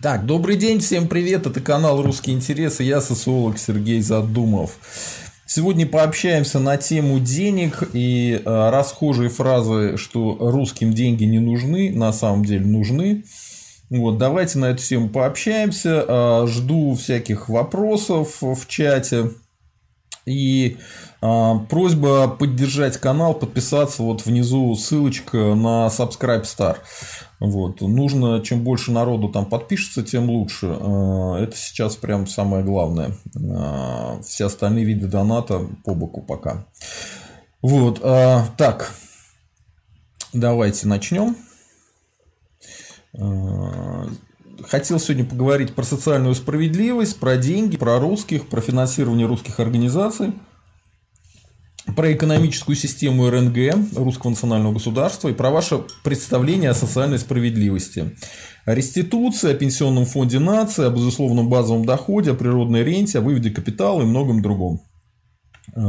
Так, добрый день, всем привет, это канал «Русские интересы», я социолог Сергей Задумов. Сегодня пообщаемся на тему денег и э, расхожие фразы, что русским деньги не нужны, на самом деле нужны. Вот, давайте на эту тему пообщаемся. Э, жду всяких вопросов в чате. И э, просьба поддержать канал, подписаться. Вот внизу ссылочка на Subscribe Star. Вот. Нужно, чем больше народу там подпишется, тем лучше. Это сейчас прям самое главное. Все остальные виды доната по боку пока. Вот. Так. Давайте начнем. Хотел сегодня поговорить про социальную справедливость, про деньги, про русских, про финансирование русских организаций, про экономическую систему РНГ, Русского национального государства, и про ваше представление о социальной справедливости. О реституции, о пенсионном фонде нации, о безусловном базовом доходе, о природной ренте, о выводе капитала и многом другом.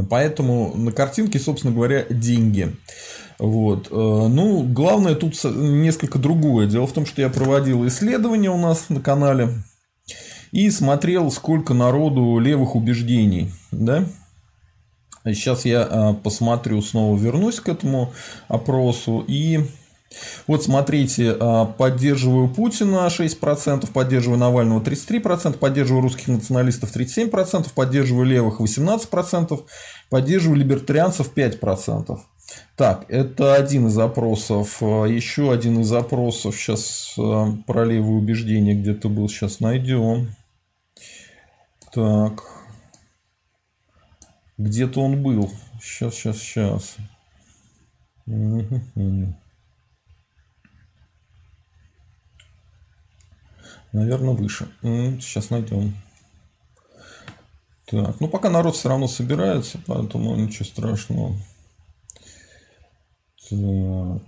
Поэтому на картинке, собственно говоря, деньги. Вот. Э, ну, главное тут несколько другое. Дело в том, что я проводил исследования у нас на канале и смотрел, сколько народу левых убеждений. Да? Сейчас я э, посмотрю, снова вернусь к этому опросу. И вот смотрите, э, поддерживаю Путина 6%, поддерживаю Навального 33%, поддерживаю русских националистов 37%, поддерживаю левых 18%, поддерживаю либертарианцев 5%. Так, это один из запросов. А, Еще один из запросов. Сейчас а, про левые убеждения где-то был. Сейчас найдем. Так. Где-то он был. Сейчас, сейчас, сейчас. Наверное, выше. Сейчас найдем. Так, ну пока народ все равно собирается, поэтому ничего страшного. Так.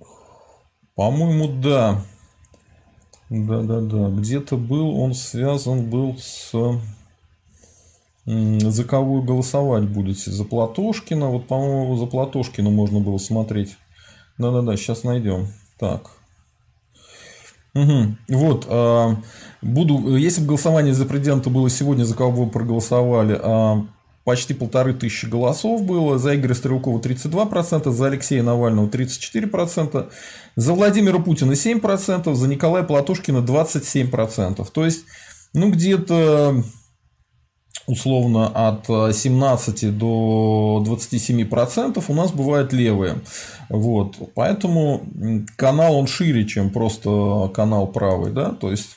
По-моему, да. Да-да-да. Где-то был, он связан был с... За кого голосовать будете? За Платошкина? Вот, по-моему, за Платошкина можно было смотреть. Да-да-да, сейчас найдем. Так. Угу. Вот, а, буду, если бы голосование за президента было сегодня, за кого бы вы проголосовали, а почти полторы тысячи голосов было, за Игоря Стрелкова 32%, за Алексея Навального 34%, за Владимира Путина 7%, за Николая Платошкина 27%. То есть, ну, где-то условно от 17 до 27% у нас бывают левые. Вот. Поэтому канал он шире, чем просто канал правый. Да? То есть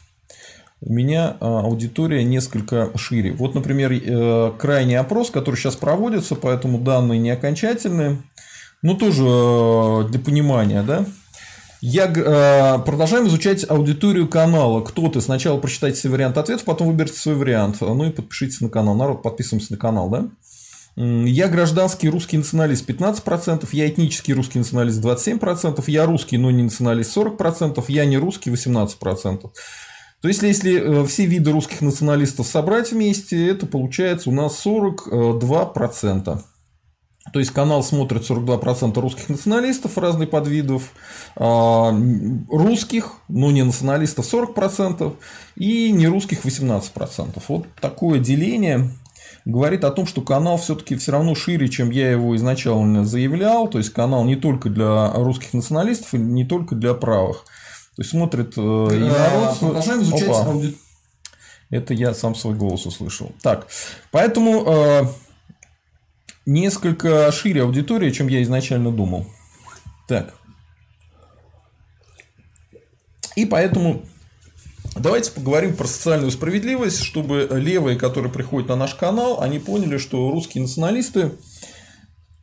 у меня а, аудитория несколько шире. Вот, например, э, крайний опрос, который сейчас проводится, поэтому данные не окончательные, но тоже э, для понимания, да. Я э, продолжаем изучать аудиторию канала. Кто ты? Сначала прочитайте свой вариант ответов, потом выберите свой вариант. Ну и подпишитесь на канал. Народ, подписываемся на канал, да? Я гражданский русский националист 15%, я этнический русский националист 27%, я русский, но не националист 40%, я не русский 18%. То есть, если э, все виды русских националистов собрать вместе, это получается у нас 42%. То есть канал смотрит 42% русских националистов разных подвидов, а, русских, но не националистов 40% и не русских 18%. Вот такое деление говорит о том, что канал все-таки все равно шире, чем я его изначально заявлял. То есть канал не только для русских националистов и не только для правых. То есть смотрит э, и народ. Продолжаем изучать аудит. Это я сам свой голос услышал. Так, поэтому э, несколько шире аудитория, чем я изначально думал. Так. И поэтому давайте поговорим про социальную справедливость, чтобы левые, которые приходят на наш канал, они поняли, что русские националисты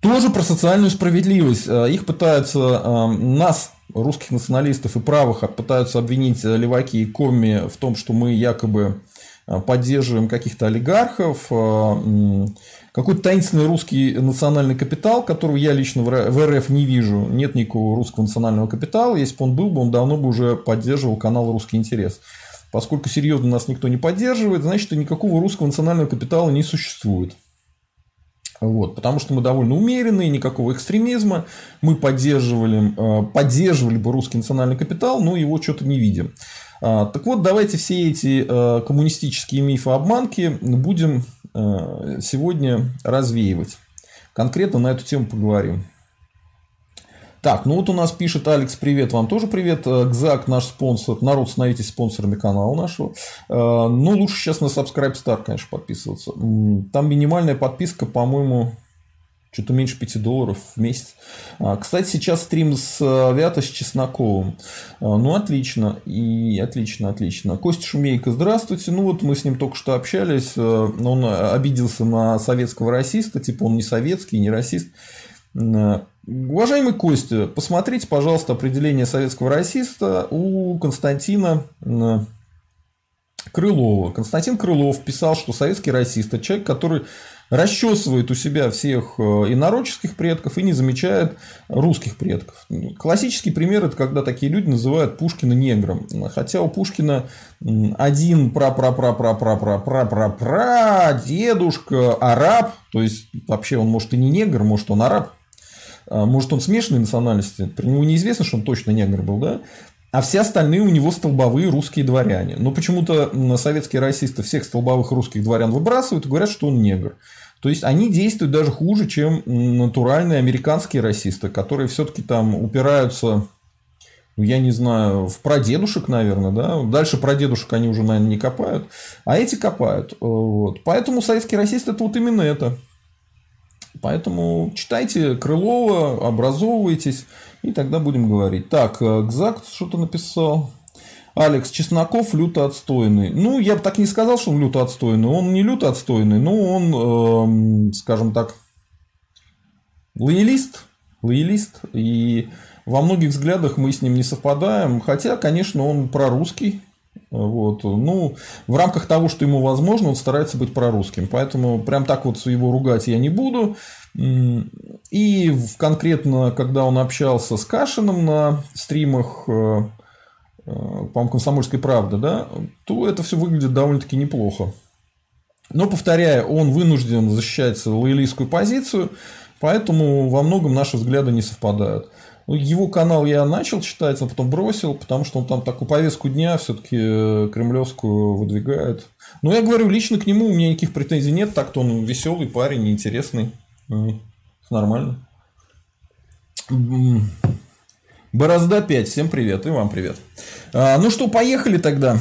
тоже про социальную справедливость. Э, их пытаются э, нас русских националистов и правых пытаются обвинить леваки и коми в том, что мы якобы э, поддерживаем каких-то олигархов, э, какой-то таинственный русский национальный капитал, которого я лично в РФ не вижу. Нет никакого русского национального капитала. Если бы он был бы, он давно бы уже поддерживал канал «Русский интерес». Поскольку серьезно нас никто не поддерживает, значит, никакого русского национального капитала не существует. Вот, потому что мы довольно умеренные, никакого экстремизма. Мы поддерживали, э, поддерживали бы русский национальный капитал, но его что-то не видим. А, так вот, давайте все эти э, коммунистические мифы обманки будем э, сегодня развеивать. Конкретно на эту тему поговорим. Так, ну вот у нас пишет Алекс, привет, вам тоже привет. Э, Гзак, наш спонсор. Народ, становитесь спонсорами канала нашего. Ну, лучше сейчас на Subscribe Star, конечно, подписываться. Там минимальная подписка, по-моему, что-то меньше 5 долларов в месяц. А, кстати, сейчас стрим с Вята с Чесноковым. А, ну, отлично. И отлично, отлично. Костя Шумейко, здравствуйте. Ну, вот мы с ним только что общались. Э, он обиделся на советского расиста. Типа, он не советский, не расист. Э, уважаемый Костя, посмотрите, пожалуйста, определение советского расиста у Константина э, Крылова. Константин Крылов писал, что советский расист – это человек, который расчесывает у себя всех э, инородческих предков и не замечает русских предков. Классический пример – это когда такие люди называют Пушкина негром. Хотя у Пушкина один пра пра пра пра пра пра пра пра пра дедушка араб, то есть вообще он может и не негр, может он араб, а, может он смешанной национальности, при него неизвестно, что он точно негр был, да, а все остальные у него столбовые русские дворяне. Но почему-то советские расисты всех столбовых русских дворян выбрасывают и говорят, что он негр. То есть они действуют даже хуже, чем натуральные американские расисты, которые все-таки там упираются, ну, я не знаю, в прадедушек, наверное, да. Дальше прадедушек они уже, наверное, не копают, а эти копают. Вот. Поэтому советский расист это вот именно это. Поэтому читайте Крылова, образовывайтесь, и тогда будем говорить. Так, э, Гзак что-то написал. Алекс Чесноков люто отстойный. Ну, я бы так не сказал, что он люто отстойный. Он не люто отстойный, но он, э, скажем так, лоялист. Лоялист. И во многих взглядах мы с ним не совпадаем. Хотя, конечно, он прорусский. Вот. Ну, в рамках того, что ему возможно, он старается быть прорусским. Поэтому прям так вот его ругать я не буду. И конкретно, когда он общался с Кашиным на стримах, э, э, по-моему, «Комсомольской правды», да, то это все выглядит довольно-таки неплохо. Но, повторяю, он вынужден защищать лоялистскую позицию, поэтому во многом наши взгляды не совпадают. Ну, его канал я начал читать, но потом бросил, потому что он там такую повестку дня все-таки э, кремлевскую выдвигает. Но я говорю, лично к нему у меня никаких претензий нет, так-то он веселый парень, интересный. Нормально. Борозда 5, всем привет, и вам привет. А, ну что, поехали тогда.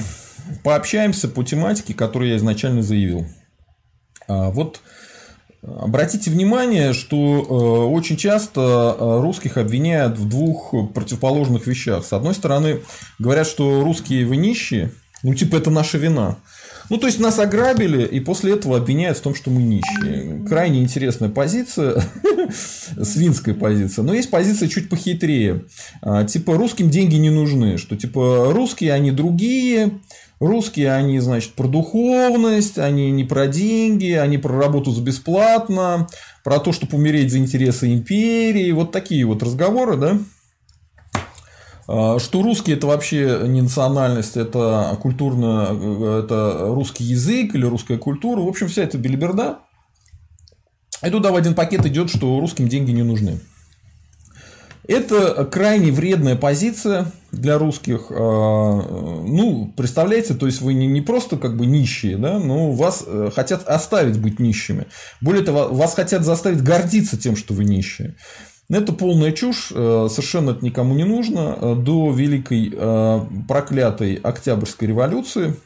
Пообщаемся по тематике, которую я изначально заявил. А, вот Обратите внимание, что э, очень часто э, русских обвиняют в двух противоположных вещах. С одной стороны, говорят, что русские вы нищие, ну типа это наша вина. Ну, то есть нас ограбили, и после этого обвиняют в том, что мы нищие. Крайне интересная позиция, свинская позиция. Но есть позиция чуть похитрее. А, типа русским деньги не нужны, что типа русские они другие, Русские, они, значит, про духовность, они не про деньги, они про работу за бесплатно, про то, чтобы умереть за интересы империи. Вот такие вот разговоры, да? А, что русский это вообще не национальность, это культурно, это русский язык или русская культура. В общем, вся эта белиберда. И туда в один пакет идет, что русским деньги не нужны. Это крайне вредная позиция для русских. А, ну, представляете, то есть вы не просто как бы нищие, да, но вас э, хотят оставить быть нищими. Более того, вас хотят заставить гордиться тем, что вы нищие. Это полная чушь, э, совершенно это никому не нужно. Э, до великой проклятой Октябрьской революции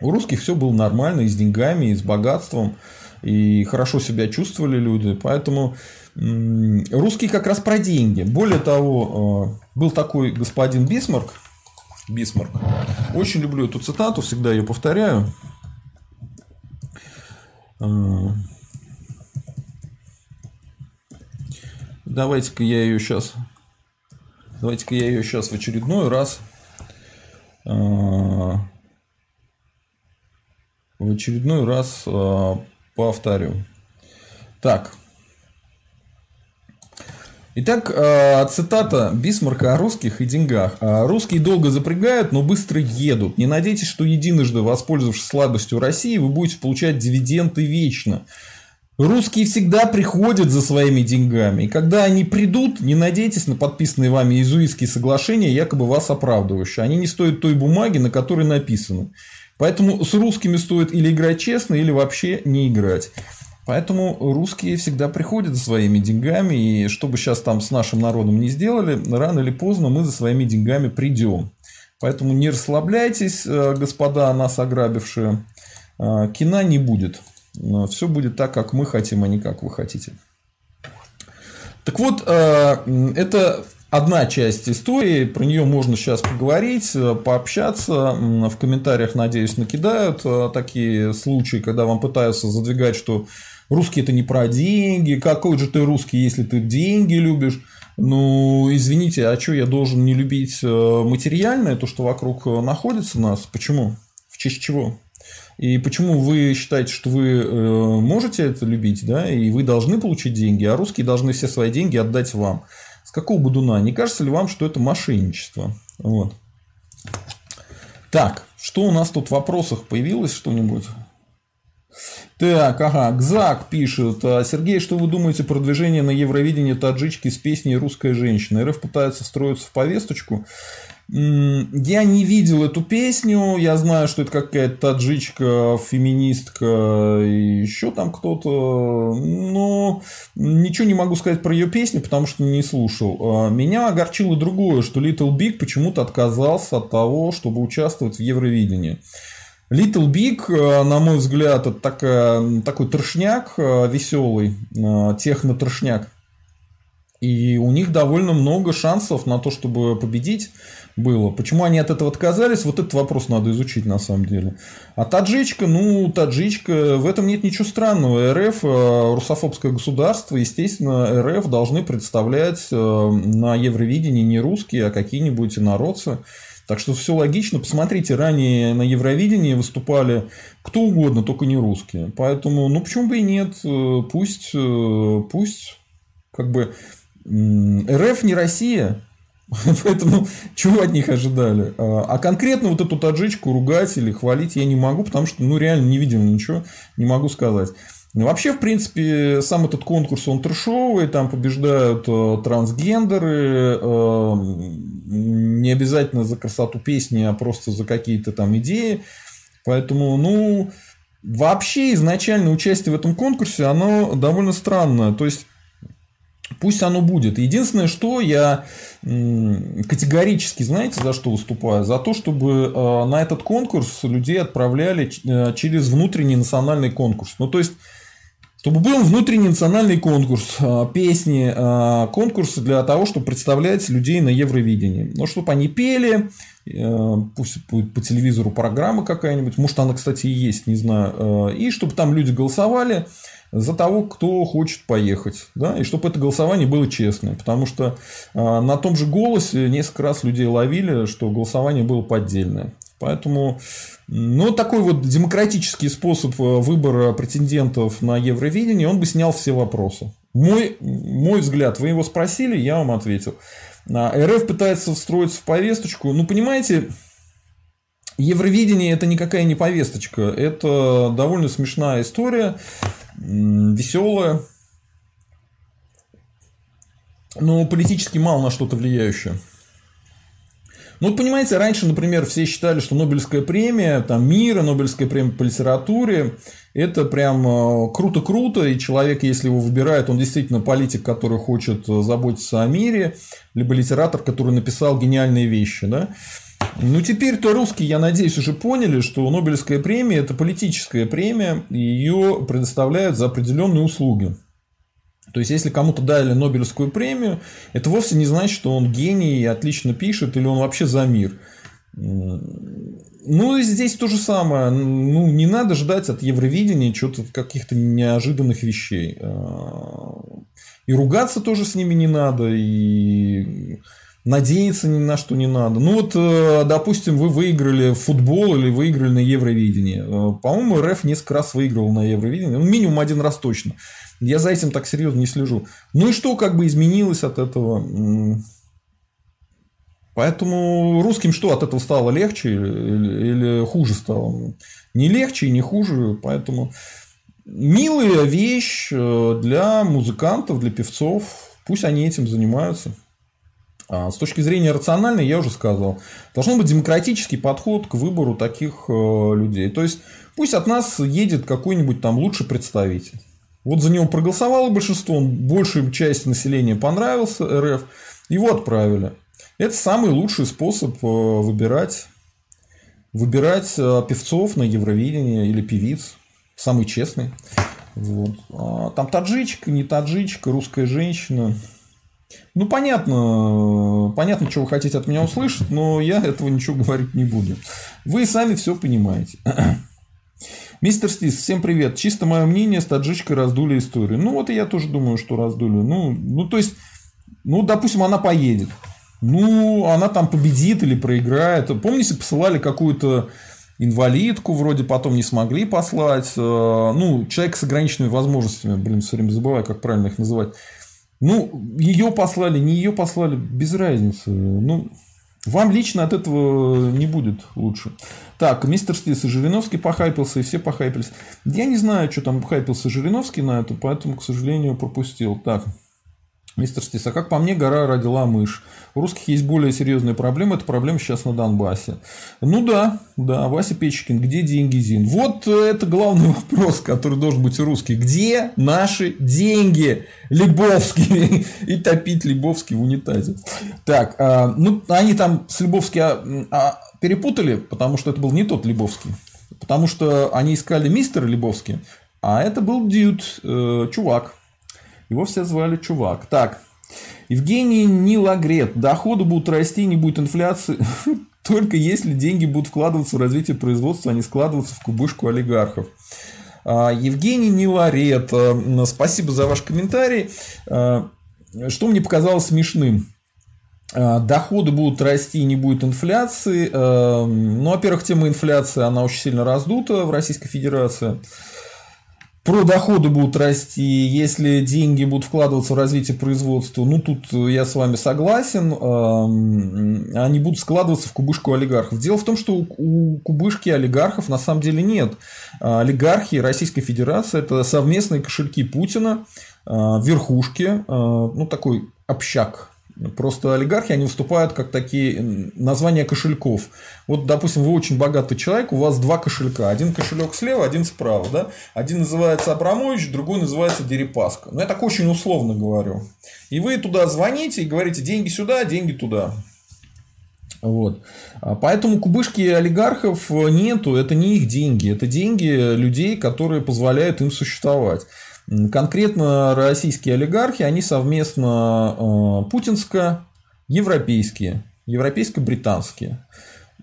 у русских все было нормально, и с деньгами, и с богатством, и хорошо себя чувствовали люди. Поэтому Русские как раз про деньги. Более того, э, был такой господин Бисмарк. Бисмарк. Очень люблю эту цитату, всегда ее повторяю. Давайте-ка я ее сейчас. Давайте-ка я ее сейчас в очередной раз э, в очередной раз повторю. Так. Итак, э, цитата Бисмарка о русских и деньгах. «А «Русские долго запрягают, но быстро едут. Не надейтесь, что единожды, воспользовавшись слабостью России, вы будете получать дивиденды вечно. Русские всегда приходят за своими деньгами. И когда они придут, не надейтесь на подписанные вами иезуитские соглашения, якобы вас оправдывающие. Они не стоят той бумаги, на которой написаны. Поэтому с русскими стоит или играть честно, или вообще не играть. Поэтому русские всегда приходят за своими деньгами, и что бы сейчас там с нашим народом не сделали, рано или поздно мы за своими деньгами придем. Поэтому не расслабляйтесь, э, господа, нас ограбившие. Э, кино не будет. Все будет так, как мы хотим, а не как вы хотите. Так вот, э, это одна часть истории, про нее можно сейчас поговорить, пообщаться. В комментариях, надеюсь, накидают такие случаи, когда вам пытаются задвигать, что Русский это не про деньги. Какой же ты русский, если ты деньги любишь? Ну, извините, а что я должен не любить э, материальное, то, что вокруг э, находится нас? Почему? В честь чего? И почему вы считаете, что вы э, можете это любить, да, и вы должны получить деньги, а русские должны все свои деньги отдать вам? С какого будуна? Не кажется ли вам, что это мошенничество? Вот. Так, что у нас тут в вопросах появилось что-нибудь? Так, ага, Гзак пишет. «А, Сергей, что вы думаете про движение на Евровидении таджички с песней «Русская женщина»? РФ пытается встроиться в повесточку. Я не видел эту песню, я знаю, что это какая-то таджичка, феминистка и еще там кто-то, но ничего не могу сказать про ее песню, потому что не слушал. А, меня огорчило другое, что Little Big почему-то отказался от того, чтобы участвовать в Евровидении. Little Big, э, на мой взгляд, это такая, такой трешняк э, веселый, техно-трешняк. И у них довольно много шансов на то, чтобы победить было. Почему они от этого отказались, вот этот вопрос надо изучить на самом деле. А таджичка, ну, таджичка, в этом нет ничего странного. РФ, русофобское государство, естественно, РФ должны представлять на Евровидении не русские, а какие-нибудь инородцы. Так что все логично. Посмотрите, ранее на Евровидении выступали кто угодно, только не русские. Поэтому, ну почему бы и нет? Э, пусть, э, пусть как бы РФ не Россия, Поэтому чего от них ожидали? А, а конкретно вот эту таджичку ругать или хвалить я не могу, потому что ну реально не видел ничего, не могу сказать. Ну, вообще, в принципе, сам этот конкурс, он трешовый, там побеждают э, трансгендеры, э, не обязательно за красоту песни, а просто за какие-то там идеи. Поэтому, ну, вообще изначально участие в этом конкурсе, оно довольно странное. То есть, Пусть оно будет. Единственное, что я категорически, знаете, за что выступаю? За то, чтобы э, на этот конкурс людей отправляли через внутренний национальный конкурс. Ну, то есть, чтобы был внутренний национальный конкурс, а, песни, конкурсы для того, чтобы представлять людей на Евровидении. Ну, чтобы они пели, э, пусть будет по телевизору программа какая-нибудь, может, она, кстати, и есть, не знаю, э, и чтобы там люди голосовали за того, кто хочет поехать, да, и чтобы это голосование было честное, потому что а, на том же голосе несколько раз людей ловили, что голосование было поддельное. Поэтому, ну, такой вот демократический способ э, выбора претендентов на Евровидение, он бы снял все вопросы. Мой, мой взгляд, вы его спросили, я вам ответил. А, РФ пытается встроиться в повесточку. Ну, понимаете, Евровидение это никакая не повесточка. Это довольно смешная история, веселая, но политически мало на что-то влияющая. Ну, понимаете, раньше, например, все считали, что Нобелевская премия, там, мира, Нобелевская премия по литературе, это прям э, круто-круто, и человек, если его выбирают, он действительно политик, который хочет э, заботиться о мире, либо литератор, который написал гениальные вещи, да. Ну, теперь-то русские, я надеюсь, уже поняли, что Нобелевская премия – это политическая премия, и ее предоставляют за определенные услуги. То есть, если кому-то дали Нобелевскую премию, это вовсе не значит, что он гений и отлично пишет, или он вообще за мир. Ну, и здесь то же самое. Ну, не надо ждать от Евровидения чего-то, каких-то неожиданных вещей. А, и ругаться тоже с ними не надо, и надеяться ни на что не надо. Ну вот, э, допустим, вы выиграли футбол или выиграли на Евровидении. Э, по-моему, РФ несколько раз выигрывал на Евровидении. Ну, минимум один раз точно. Я за этим так серьезно не слежу. Ну и что как бы изменилось от этого? Поэтому русским что от этого стало легче или, или хуже стало? Не легче и не хуже, поэтому милая вещь э, для музыкантов, для певцов. Пусть они этим занимаются. А с точки зрения рациональной, я уже сказал, должен быть демократический подход к выбору таких э, людей. То есть, пусть от нас едет какой-нибудь там лучший представитель. Вот за него проголосовало большинство, он большую часть населения понравился РФ, его отправили. Это самый лучший способ э, выбирать, выбирать э, певцов на Евровидении или певиц. Самый честный. Вот. А там таджичка, не таджичка, русская женщина. Ну, понятно, понятно, что вы хотите от меня услышать, но я этого ничего говорить не буду. Вы сами все понимаете. Мистер Стис, всем привет. Чисто мое мнение, с таджичкой раздули историю. Ну, вот и я тоже думаю, что раздули. Ну, ну, то есть, ну, допустим, она поедет. Ну, она там победит или проиграет. Помните, посылали какую-то инвалидку, вроде потом не смогли послать. Э, ну, человек с ограниченными возможностями, блин, все время забываю, как правильно их называть. Ну, ее послали, не ее послали, без разницы. Ну, вам лично от этого не будет лучше. Так, мистер Стис и Жириновский похайпился, и все похайпились. Я не знаю, что там хайпился Жириновский на это, поэтому, к сожалению, пропустил. Так, Мистер Стис, а как по мне, гора родила мышь. У русских есть более серьезные проблемы. Это проблема сейчас на Донбассе. Ну да, да, Вася Печкин, где деньги ЗИН? Вот это главный вопрос, который должен быть у русских. Где наши деньги? Лебовские. И топить Лебовский в унитазе. Так, а, ну они там с Лебовски а, а, перепутали, потому что это был не тот Лебовский. Потому что они искали мистера Лебовский, а это был дюд, э, чувак. Его все звали Чувак. Так, Евгений Нилагрет. Доходы будут расти, не будет инфляции. Только если деньги будут вкладываться в развитие производства, а не складываться в кубышку олигархов. А, Евгений Ниларет, э, спасибо за ваш комментарий. А, что мне показалось смешным? А, доходы будут расти, не будет инфляции. Ну, во-первых, тема инфляции, она очень сильно раздута в Российской Федерации про доходы будут расти, если деньги будут вкладываться в развитие производства, ну тут я с вами согласен, они будут складываться в кубышку олигархов. Дело в том, что у кубышки олигархов на самом деле нет. Олигархи Российской Федерации – это совместные кошельки Путина, а, верхушки, а, ну такой общак Просто олигархи, они выступают как такие названия кошельков. Вот, допустим, вы очень богатый человек, у вас два кошелька. Один кошелек слева, один справа. Да? Один называется Абрамович, другой называется Дерипаска. Ну, я так очень условно говорю. И вы туда звоните и говорите, деньги сюда, деньги туда. Вот. А поэтому кубышки олигархов нету, это не их деньги, это деньги людей, которые позволяют им существовать. Конкретно российские олигархи, они совместно э, путинско-европейские, европейско-британские.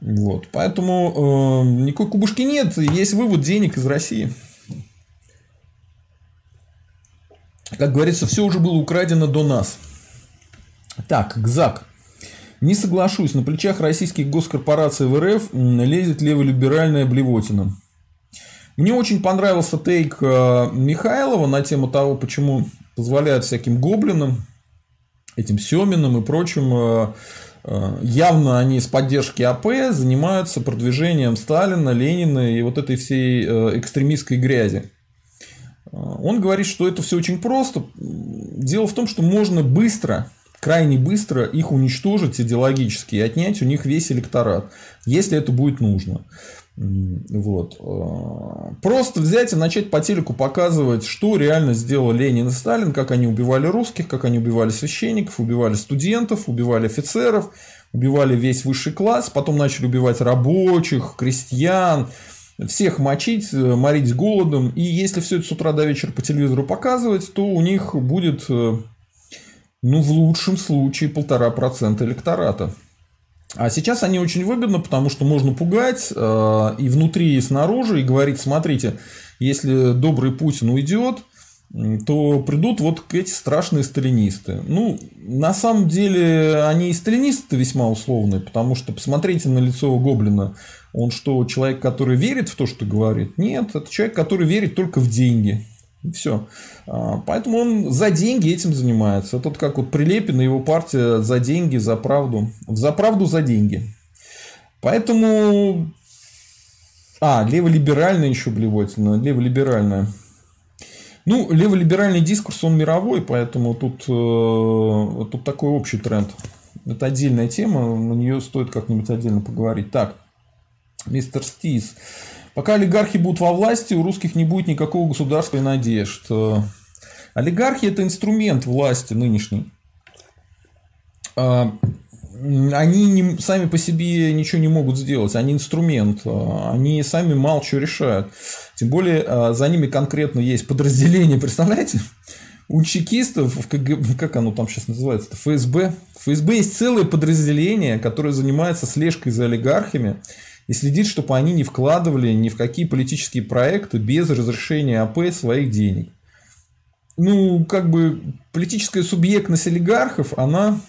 Вот. Поэтому э, никакой кубышки нет, есть вывод денег из России. Как говорится, все уже было украдено до нас. Так, ГЗАК. Не соглашусь, на плечах российских госкорпораций в РФ лезет леволиберальная блевотина. Мне очень понравился тейк э, Михайлова на тему того, почему позволяют всяким гоблинам, этим Семиным и прочим, э, э, явно они с поддержки АП занимаются продвижением Сталина, Ленина и вот этой всей экстремистской грязи. Он говорит, что это все очень просто. Дело в том, что можно быстро, крайне быстро их уничтожить идеологически и отнять у них весь электорат, если это будет нужно. Вот. Э, просто взять и начать по телеку показывать, что реально сделал Ленин и Сталин, как они убивали русских, как они убивали священников, убивали студентов, убивали офицеров, убивали весь высший класс, потом начали убивать рабочих, крестьян, всех мочить, э, морить голодом. И если все это с утра до вечера по телевизору показывать, то у них будет, э, ну, в лучшем случае, полтора процента электората. А сейчас они очень выгодны, потому что можно пугать э, и внутри, и снаружи, и говорить, смотрите, если добрый Путин уйдет, то придут вот эти страшные сталинисты. Ну, на самом деле, они и сталинисты весьма условные, потому что посмотрите на лицо Гоблина. Он что, человек, который верит в то, что говорит? Нет, это человек, который верит только в деньги. Все. А, поэтому он за деньги этим занимается. Тут как вот Прилепин и его партия за деньги, за правду. За правду, за деньги. Поэтому... А, леволиберальная еще блевотина. Леволиберальная. Ну, леволиберальный дискурс, он мировой, поэтому тут, э, тут такой общий тренд. Это отдельная тема, на нее стоит как-нибудь отдельно поговорить. Так, мистер Стис. Пока олигархи будут во власти, у русских не будет никакого государства и надежд. Э, олигархи – это инструмент власти нынешней. Э, они не, сами по себе ничего не могут сделать, они инструмент, э, они сами мало что решают. Тем более за ними конкретно есть подразделение, представляете? У чекистов, в КГБ, как оно там сейчас называется, ФСБ, в ФСБ есть целое подразделение, которое занимается слежкой за олигархами и следить, чтобы они не вкладывали ни в какие политические проекты без разрешения АП своих денег. Ну, как бы политическая субъектность олигархов, она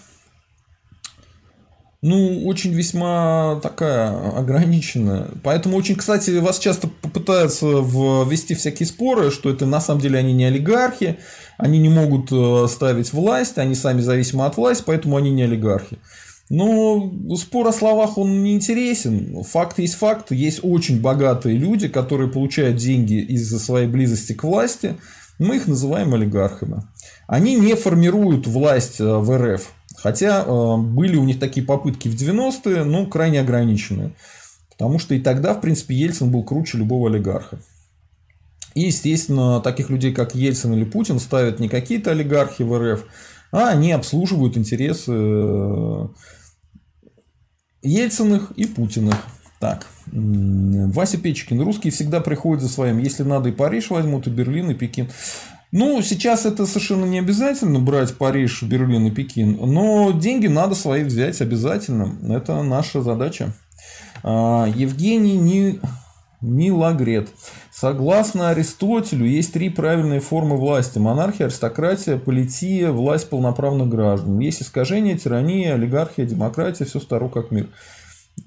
ну, очень весьма такая ограниченная. Поэтому очень, кстати, вас часто попытаются ввести всякие споры, что это на самом деле они не олигархи, они не могут э, ставить власть, они сами зависимы от власти, поэтому они не олигархи. Но спор о словах он не интересен. Факт есть факт. Есть очень богатые люди, которые получают деньги из-за своей близости к власти. Мы их называем олигархами. Они не формируют власть э, в РФ. Хотя э, были у них такие попытки в 90-е, но крайне ограниченные. Потому что и тогда, в принципе, Ельцин был круче любого олигарха. И, естественно, таких людей, как Ельцин или Путин, ставят не какие-то олигархи в РФ, а они обслуживают интересы э, Ельциных и Путиных. Так, Вася Печкин. Русские всегда приходят за своим. Если надо, и Париж возьмут, и Берлин, и Пекин. Ну, сейчас это совершенно не обязательно брать Париж, Берлин и Пекин, но деньги надо свои взять обязательно. Это наша задача. А, Евгений не Милагрет. Согласно Аристотелю, есть три правильные формы власти. Монархия, аристократия, полития, власть полноправных граждан. Есть искажение, тирания, олигархия, демократия, все старо как мир.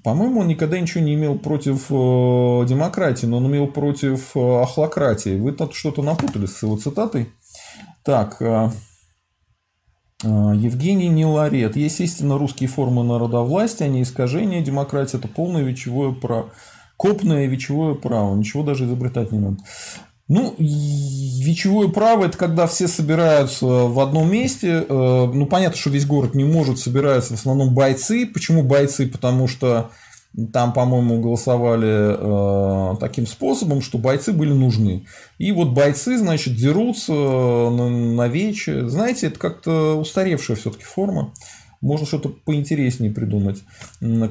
По-моему, он никогда ничего не имел против э, демократии, но он имел против э, ахлократии. Вы тут что-то напутали с его цитатой. Так, э, Евгений Ниларет. Есть истинно русские формы народовластия, а не искажение. Демократия – это полное вечевое право. Копное вечевое право. Ничего даже изобретать не надо. Ну, вечевое право – это когда все собираются в одном месте. Э, ну, понятно, что весь город не может, собираются в основном бойцы. Почему бойцы? Потому что там, по-моему, голосовали э, таким способом, что бойцы были нужны. И вот бойцы, значит, дерутся на, на вече. Знаете, это как-то устаревшая все-таки форма. Можно что-то поинтереснее придумать.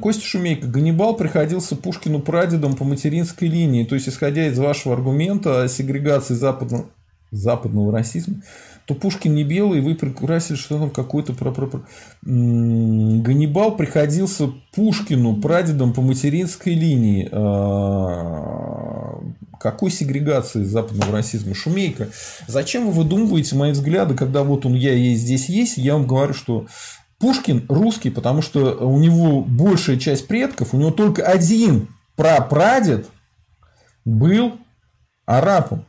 Костя Шумейко. Ганнибал приходился Пушкину прадедом по материнской линии. То есть, исходя из вашего аргумента о сегрегации западного, западного расизма, то Пушкин не белый, и вы прикрасили, что там какой-то про, про, про... Ганнибал приходился Пушкину прадедом по материнской линии. А, какой сегрегации западного расизма? Шумейка. Зачем вы выдумываете мои взгляды, когда вот он я есть здесь есть, я вам говорю, что Пушкин русский, потому что у него большая часть предков, у него только один прапрадед был арабом.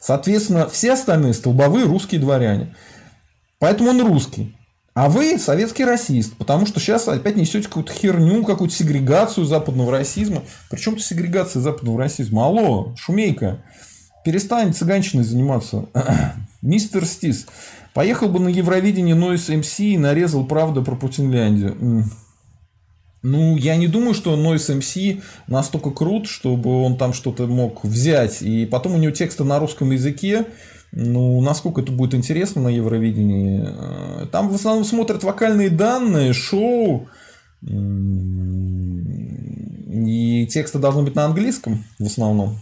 Соответственно, все остальные столбовые русские дворяне. Поэтому он русский. А вы советский расист, потому что сейчас опять несете какую-то херню, какую-то сегрегацию западного расизма. Причем тут сегрегация западного расизма? Алло, шумейка, перестань цыганщиной заниматься. Мистер Стис. Поехал бы на Евровидение Noise MC и нарезал правду про Путинляндию. Ну, я не думаю, что Noise MC настолько крут, чтобы он там что-то мог взять. И потом у него тексты на русском языке. Ну, насколько это будет интересно на Евровидении. Э, там в основном смотрят вокальные данные, шоу. И тексты должны быть на английском в основном.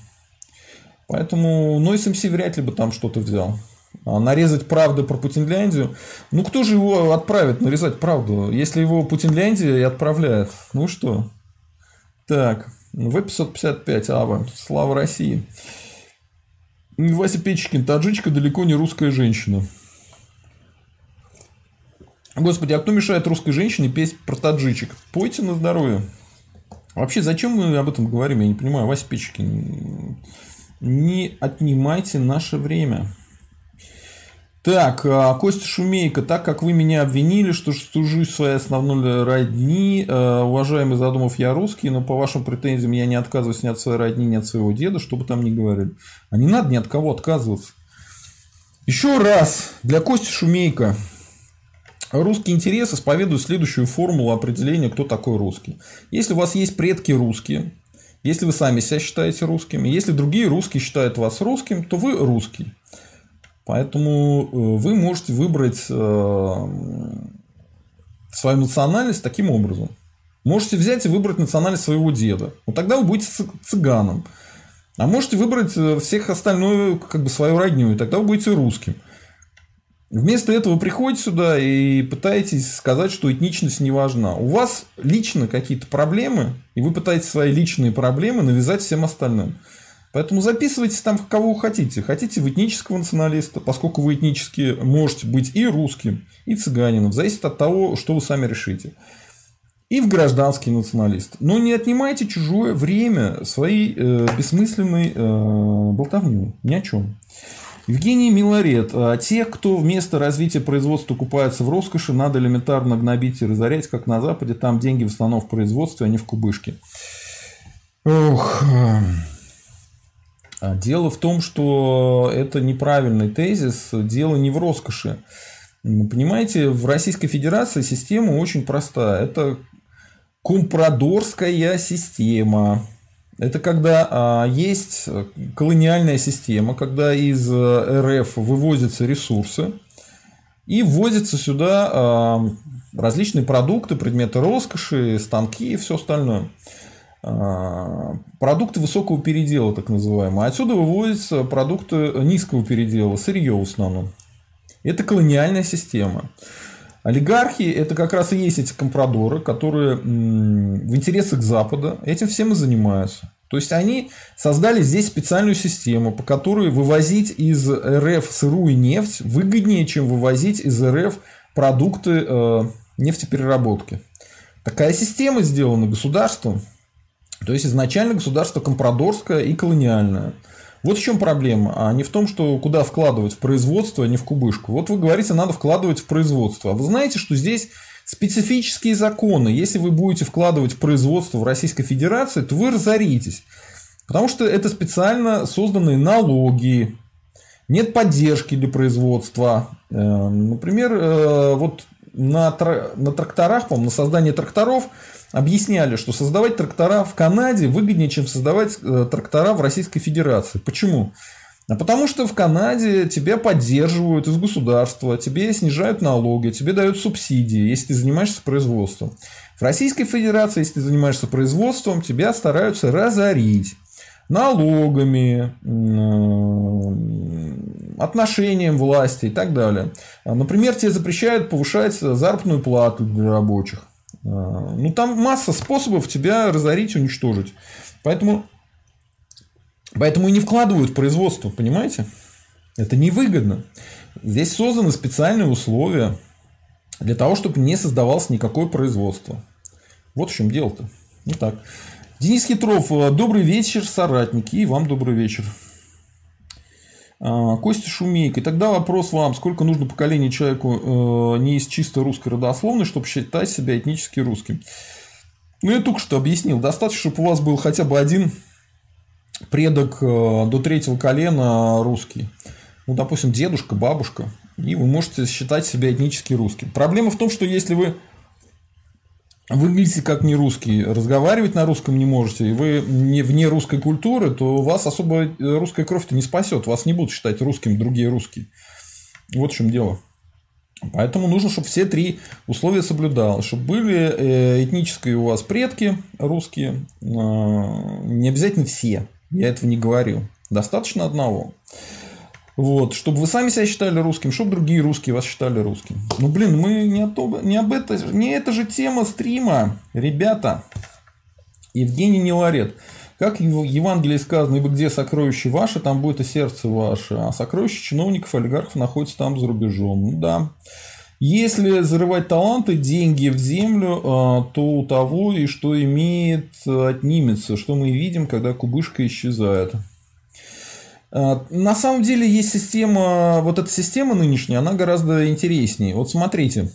Поэтому Noise MC вряд ли бы там что-то взял. А, нарезать правду про Путинляндию. Ну, кто же его отправит нарезать правду, если его Путинляндия и отправляет? Ну что? Так, В-555, Ава, слава России. Вася Печкин, таджичка далеко не русская женщина. Господи, а кто мешает русской женщине петь про таджичек? Пойте на здоровье. Вообще, зачем мы об этом говорим? Я не понимаю. Вася Печкин, не отнимайте наше время. Так, а, Костя Шумейко, так как вы меня обвинили, что служусь своей основной родни, э, уважаемый Задумов, я русский, но по вашим претензиям я не отказываюсь ни от своей родни, ни от своего деда, что бы там ни говорили. А не надо ни от кого отказываться. Еще раз, для Кости Шумейка. Русский интерес исповедует следующую формулу определения, кто такой русский. Если у вас есть предки русские, если вы сами себя считаете русским, если другие русские считают вас русским, то вы русский. Поэтому э, вы можете выбрать э, свою национальность таким образом. Можете взять и выбрать национальность своего деда. Вот тогда вы будете цыганом. А можете выбрать э, всех остальную, как бы свою родню, и тогда вы будете русским. Вместо этого вы приходите сюда и пытаетесь сказать, что этничность не важна. У вас лично какие-то проблемы, и вы пытаетесь свои личные проблемы навязать всем остальным. Поэтому записывайтесь там, кого вы хотите. Хотите в этнического националиста, поскольку вы этнически можете быть и русским, и цыганином. Зависит от того, что вы сами решите и в гражданский националист. Но не отнимайте чужое время своей э, бессмысленной э, болтовней. Ни о чем. Евгений Миларет. А тех, кто вместо развития производства купается в роскоши, надо элементарно гнобить и разорять, как на Западе. Там деньги в основном в производстве, а не в кубышке. Ох. А дело в том, что это неправильный тезис. Дело не в роскоши. Понимаете, в Российской Федерации система очень простая. Это компрадорская система. Это когда а, есть колониальная система, когда из э, РФ вывозятся ресурсы и ввозятся сюда а, различные продукты, предметы роскоши, станки и все остальное. А, продукты высокого передела, так называемые. Отсюда вывозятся продукты низкого передела, сырье в основном. Это колониальная система. Олигархи – это как раз и есть эти компрадоры, которые в интересах Запада этим всем и занимаются. То есть они создали здесь специальную систему, по которой вывозить из РФ сырую нефть выгоднее, чем вывозить из РФ продукты э, нефтепереработки. Такая система сделана государством. То есть изначально государство компрадорское и колониальное. Вот в чем проблема, а не в том, что куда вкладывать в производство, а не в кубышку. Вот вы говорите, надо вкладывать в производство. А вы знаете, что здесь специфические законы. Если вы будете вкладывать в производство в Российской Федерации, то вы разоритесь. Потому что это специально созданные налоги, нет поддержки для производства. Э, например, э, вот на, на тракторах, по на создание тракторов объясняли, что создавать трактора в Канаде выгоднее, чем создавать э, трактора в Российской Федерации. Почему? А потому что в Канаде тебя поддерживают из государства, тебе снижают налоги, тебе дают субсидии, если ты занимаешься производством. В Российской Федерации, если ты занимаешься производством, тебя стараются разорить налогами, отношением власти и так далее. Например, тебе запрещают повышать заработную плату для рабочих. А, ну, там масса способов тебя разорить, уничтожить. Поэтому, поэтому и не вкладывают в производство, понимаете? Это невыгодно. Здесь созданы специальные условия для того, чтобы не создавалось никакое производство. Вот в чем дело-то. Ну так. Денис Хитров, добрый вечер, соратники, и вам добрый вечер. А, Костя Шумейко. И тогда вопрос вам, сколько нужно поколений человеку э, не из чисто русской родословной, чтобы считать себя этнически русским? Ну, я только что объяснил. Достаточно, чтобы у вас был хотя бы один предок э, до третьего колена русский. Ну, допустим, дедушка, бабушка. И вы можете считать себя этнически русским. Проблема в том, что если вы выглядите как не русский, разговаривать на русском не можете, и вы не вне русской культуры, то вас особо русская кровь-то не спасет. Вас не будут считать русским другие русские. Вот в чем дело. Поэтому нужно, чтобы все три условия соблюдалось. Чтобы были э, этнические у вас предки русские. А, не обязательно все. Я этого не говорил. Достаточно одного. Вот, чтобы вы сами себя считали русским, чтобы другие русские вас считали русским. Ну, блин, мы не, о то, не об это, не это же тема стрима, ребята. Евгений Неларет. Как в Евангелии сказано, ибо где сокровище ваше, там будет и сердце ваше. А сокровища чиновников, олигархов находятся там за рубежом. Ну, да. Если зарывать таланты, деньги в землю, а, то у того и что имеет отнимется, что мы видим, когда кубышка исчезает. А, на самом деле есть система, вот эта система нынешняя, она гораздо интереснее. Вот смотрите,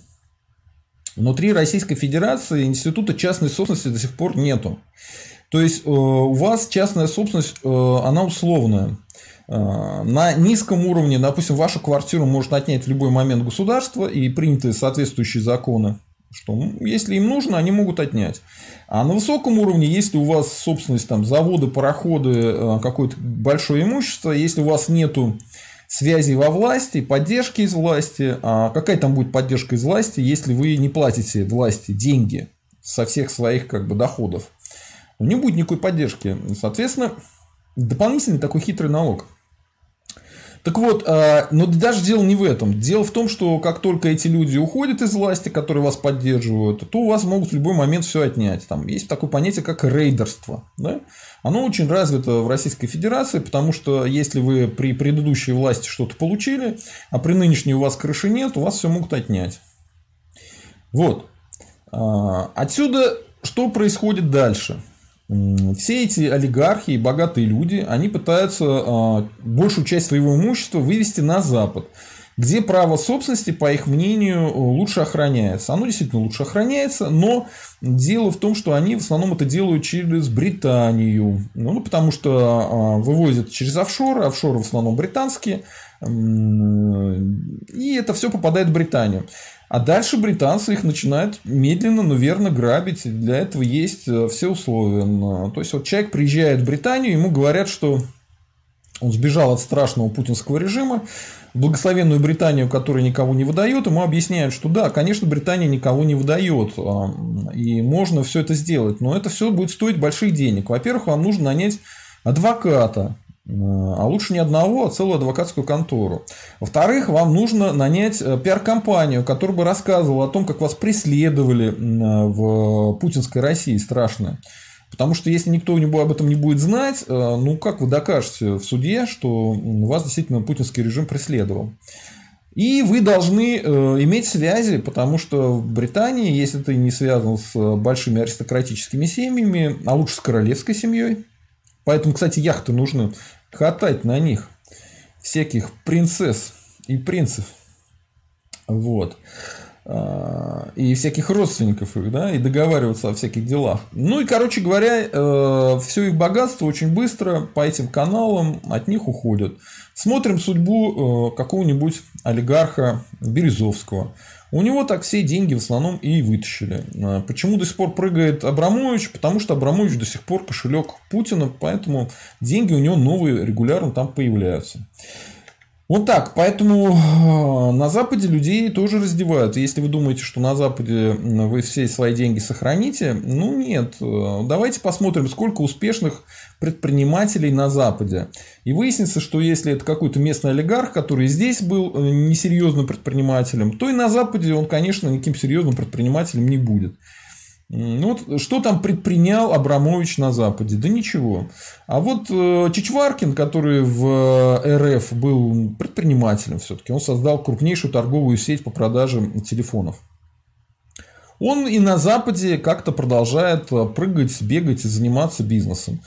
внутри Российской Федерации института частной собственности до сих пор нету. То есть э, у вас частная собственность, э, она условная. Э, На низком уровне, допустим, вашу квартиру может отнять в любой момент государство и приняты соответствующие законы, что если им нужно, они могут отнять. А на высоком уровне, если у вас собственность, там, заводы, пароходы, какое-то большое имущество, если у вас нету связи во власти, поддержки из власти. А какая там будет поддержка из власти, если вы не платите власти деньги со всех своих как бы, доходов? Не будет никакой поддержки. Соответственно, дополнительный такой хитрый налог. Так вот, а, но даже дело не в этом. Дело в том, что как только эти люди уходят из власти, которые вас поддерживают, то у вас могут в любой момент все отнять. Там есть такое понятие, как рейдерство. Да? Оно очень развито в Российской Федерации, потому что если вы при предыдущей власти что-то получили, а при нынешней у вас крыши нет, у вас все могут отнять. Вот. А, отсюда что происходит дальше? Все эти олигархи и богатые люди, они пытаются а, большую часть своего имущества вывести на Запад, где право собственности, по их мнению, лучше охраняется. Оно действительно лучше охраняется, но дело в том, что они в основном это делают через Британию. Ну, потому что а, вывозят через офшоры, офшоры в основном британские, и это все попадает в Британию. А дальше британцы их начинают медленно, но верно грабить. Для этого есть э, все условия. То есть, вот человек приезжает в Британию, ему говорят, что он сбежал от страшного путинского режима, благословенную Британию, которая никого не выдает, ему объясняют, что да, конечно, Британия никого не выдает, а, и можно все это сделать, но это все будет стоить больших денег. Во-первых, вам нужно нанять адвоката, а лучше не одного, а целую адвокатскую контору. Во-вторых, вам нужно нанять э, пиар-компанию, которая бы рассказывала о том, как вас преследовали в путинской России страшно. Потому что если никто об этом не будет знать, э, ну как вы докажете в суде, что вас действительно путинский режим преследовал? И вы должны э, иметь связи, потому что в Британии, если ты не связан с большими аристократическими семьями, а лучше с королевской семьей, Поэтому, кстати, яхты нужны катать на них всяких принцесс и принцев. Вот. А, и всяких родственников их, да, и договариваться о всяких делах. Ну и, короче говоря, э, все их богатство очень быстро по этим каналам от них уходят. Смотрим судьбу э, какого-нибудь олигарха Березовского. У него так все деньги в основном и вытащили. А, почему до сих пор прыгает Абрамович? Потому что Абрамович до сих пор кошелек Путина, поэтому деньги у него новые регулярно там появляются. Вот так. Поэтому а, на Западе людей тоже раздевают. Если вы думаете, что на Западе вы все свои деньги сохраните, ну нет. Давайте посмотрим, сколько успешных предпринимателей на Западе. И выяснится, что если это какой-то местный олигарх, который здесь был э, несерьезным предпринимателем, то и на Западе он, конечно, никаким серьезным предпринимателем не будет. Ну, вот что там предпринял Абрамович на Западе? Да ничего. А вот э, Чичваркин, который в э, РФ был предпринимателем все-таки, он создал крупнейшую торговую сеть по продаже телефонов. Он и на Западе как-то продолжает прыгать, бегать и заниматься бизнесом.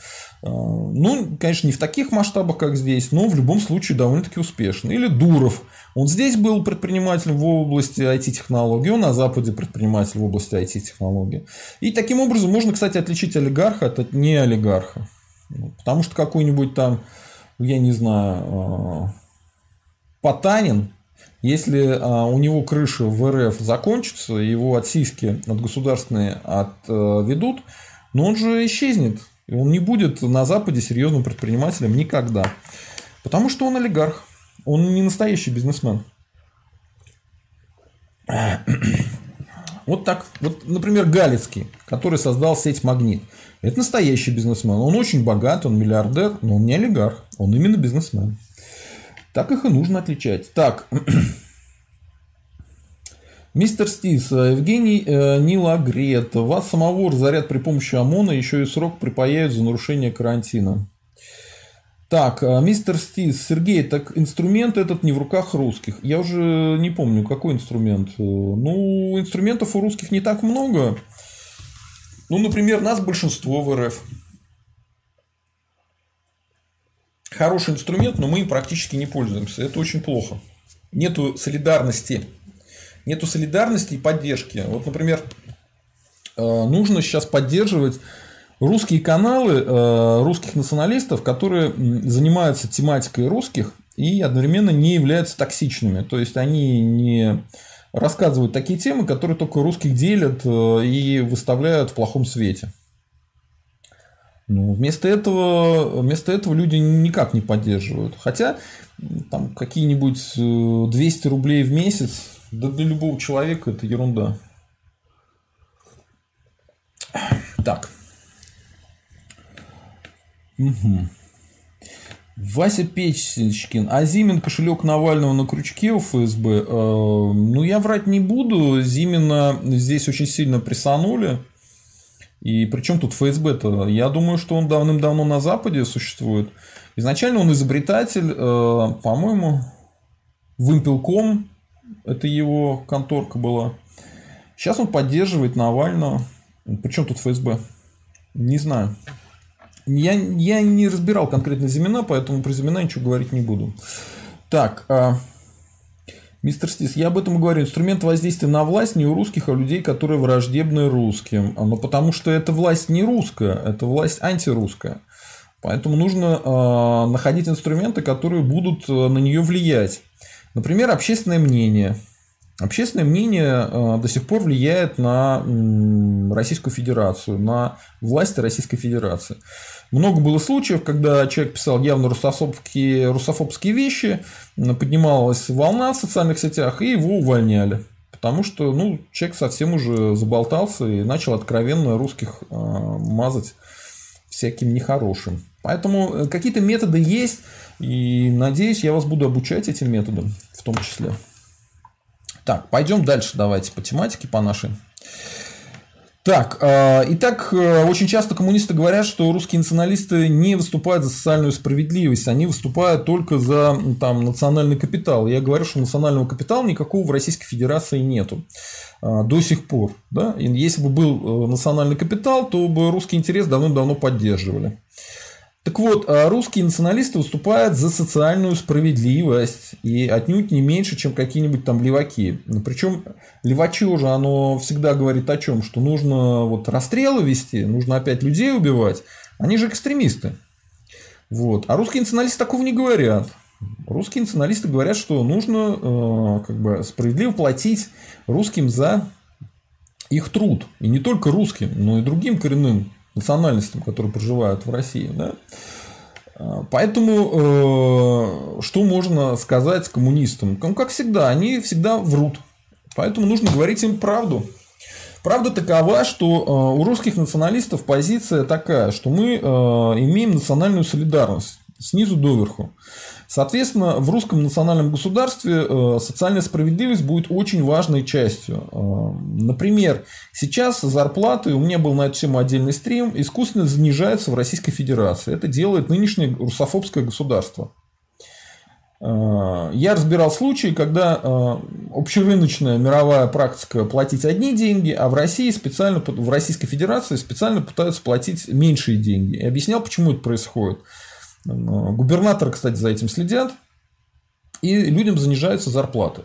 А, ну, конечно, не в таких масштабах, как здесь, но в любом случае довольно-таки успешно. Или Дуров. Он здесь был предпринимателем в области IT-технологий, он на Западе предприниматель в области IT-технологий. И таким образом можно, кстати, отличить олигарха от не олигарха. Потому что какой-нибудь там, я не знаю, а, Потанин, если а, у него крыша в РФ закончится, его от от государственные отведут, но он же исчезнет и он не будет на Западе серьезным предпринимателем никогда. Потому что он олигарх. Он не настоящий бизнесмен. Вот так. Вот, например, Галицкий, который создал сеть «Магнит». Это настоящий бизнесмен. Он очень богат, он миллиардер, но он не олигарх. Он именно бизнесмен. Так их и нужно отличать. Так. Мистер Стис, э, Евгений э, Нилагрет, вас самого разорят при помощи ОМОНа, еще и срок припаяют за нарушение карантина. Так, э, мистер Стис, Сергей, так инструмент этот не в руках русских. Я уже не помню, какой инструмент. Э, ну, инструментов у русских не так много. Ну, например, нас большинство в РФ. Хороший инструмент, но мы им практически не пользуемся. Это очень плохо. Нету солидарности нету солидарности и поддержки. Вот, например, э, нужно сейчас поддерживать русские каналы э, русских националистов, которые занимаются тематикой русских и одновременно не являются токсичными. То есть они не рассказывают такие темы, которые только русских делят э, и выставляют в плохом свете. Ну, вместо этого, вместо этого люди никак не поддерживают. Хотя там какие-нибудь 200 рублей в месяц, да для любого человека это ерунда. Так. Угу. Вася Печечкин. А Зимин кошелек Навального на крючке у ФСБ? Э, ну, я врать не буду. Зимина здесь очень сильно прессанули. И причем тут ФСБ-то? Я думаю, что он давным-давно на Западе существует. Изначально он изобретатель, э, по-моему, Вымпелком. Это его конторка была. Сейчас он поддерживает Навального. Причем тут ФСБ? Не знаю. Я, я не разбирал конкретно Зимина, поэтому про Зимина ничего говорить не буду. Так, а, мистер Стис, я об этом и говорю. Инструмент воздействия на власть не у русских, а у людей, которые враждебны русским. А, но потому что эта власть не русская, это власть антирусская. Поэтому нужно э, находить инструменты, которые будут на нее влиять. Например, общественное мнение. Общественное мнение э, до сих пор влияет на Российскую Федерацию, на власти Российской Федерации. Много было случаев, когда человек писал явно русофобские, русофобские вещи, поднималась волна в социальных сетях, и его увольняли. Потому что ну, человек совсем уже заболтался и начал откровенно русских э, мазать всяким нехорошим. Поэтому э, какие-то методы есть, и надеюсь, я вас буду обучать этим методам в том числе. Так, пойдем дальше, давайте по тематике, по нашей. Так, э, итак, э, очень часто коммунисты говорят, что русские националисты не выступают за социальную справедливость, они выступают только за там, национальный капитал. Я говорю, что национального капитала никакого в Российской Федерации нету э, до сих пор. Да? Если бы был национальный капитал, то бы русский интерес давно-давно поддерживали. Так вот, а русские националисты выступают за социальную справедливость и отнюдь не меньше, чем какие-нибудь там леваки. Причем левачо оно всегда говорит о чем? Что нужно вот расстрелы вести, нужно опять людей убивать. Они же экстремисты. Вот. А русские националисты такого не говорят. Русские националисты говорят, что нужно э, как бы справедливо платить русским за их труд. И не только русским, но и другим коренным национальностям, которые проживают в России. Да? А, поэтому, э, что можно сказать коммунистам? Ну, как всегда, они всегда врут. Поэтому нужно говорить им правду. Правда такова, что э, у русских националистов позиция такая, что мы э, имеем национальную солидарность снизу доверху. Соответственно, в русском национальном государстве э, социальная справедливость будет очень важной частью. Э, например, сейчас зарплаты, у меня был на эту тему отдельный стрим, искусственно занижаются в Российской Федерации. Это делает нынешнее русофобское государство. Э, я разбирал случаи, когда общерыночная мировая практика платить одни деньги, а в России специально, в Российской Федерации специально пытаются платить меньшие деньги. И объяснял, почему это происходит. Губернаторы, кстати, за этим следят, и людям занижаются зарплаты.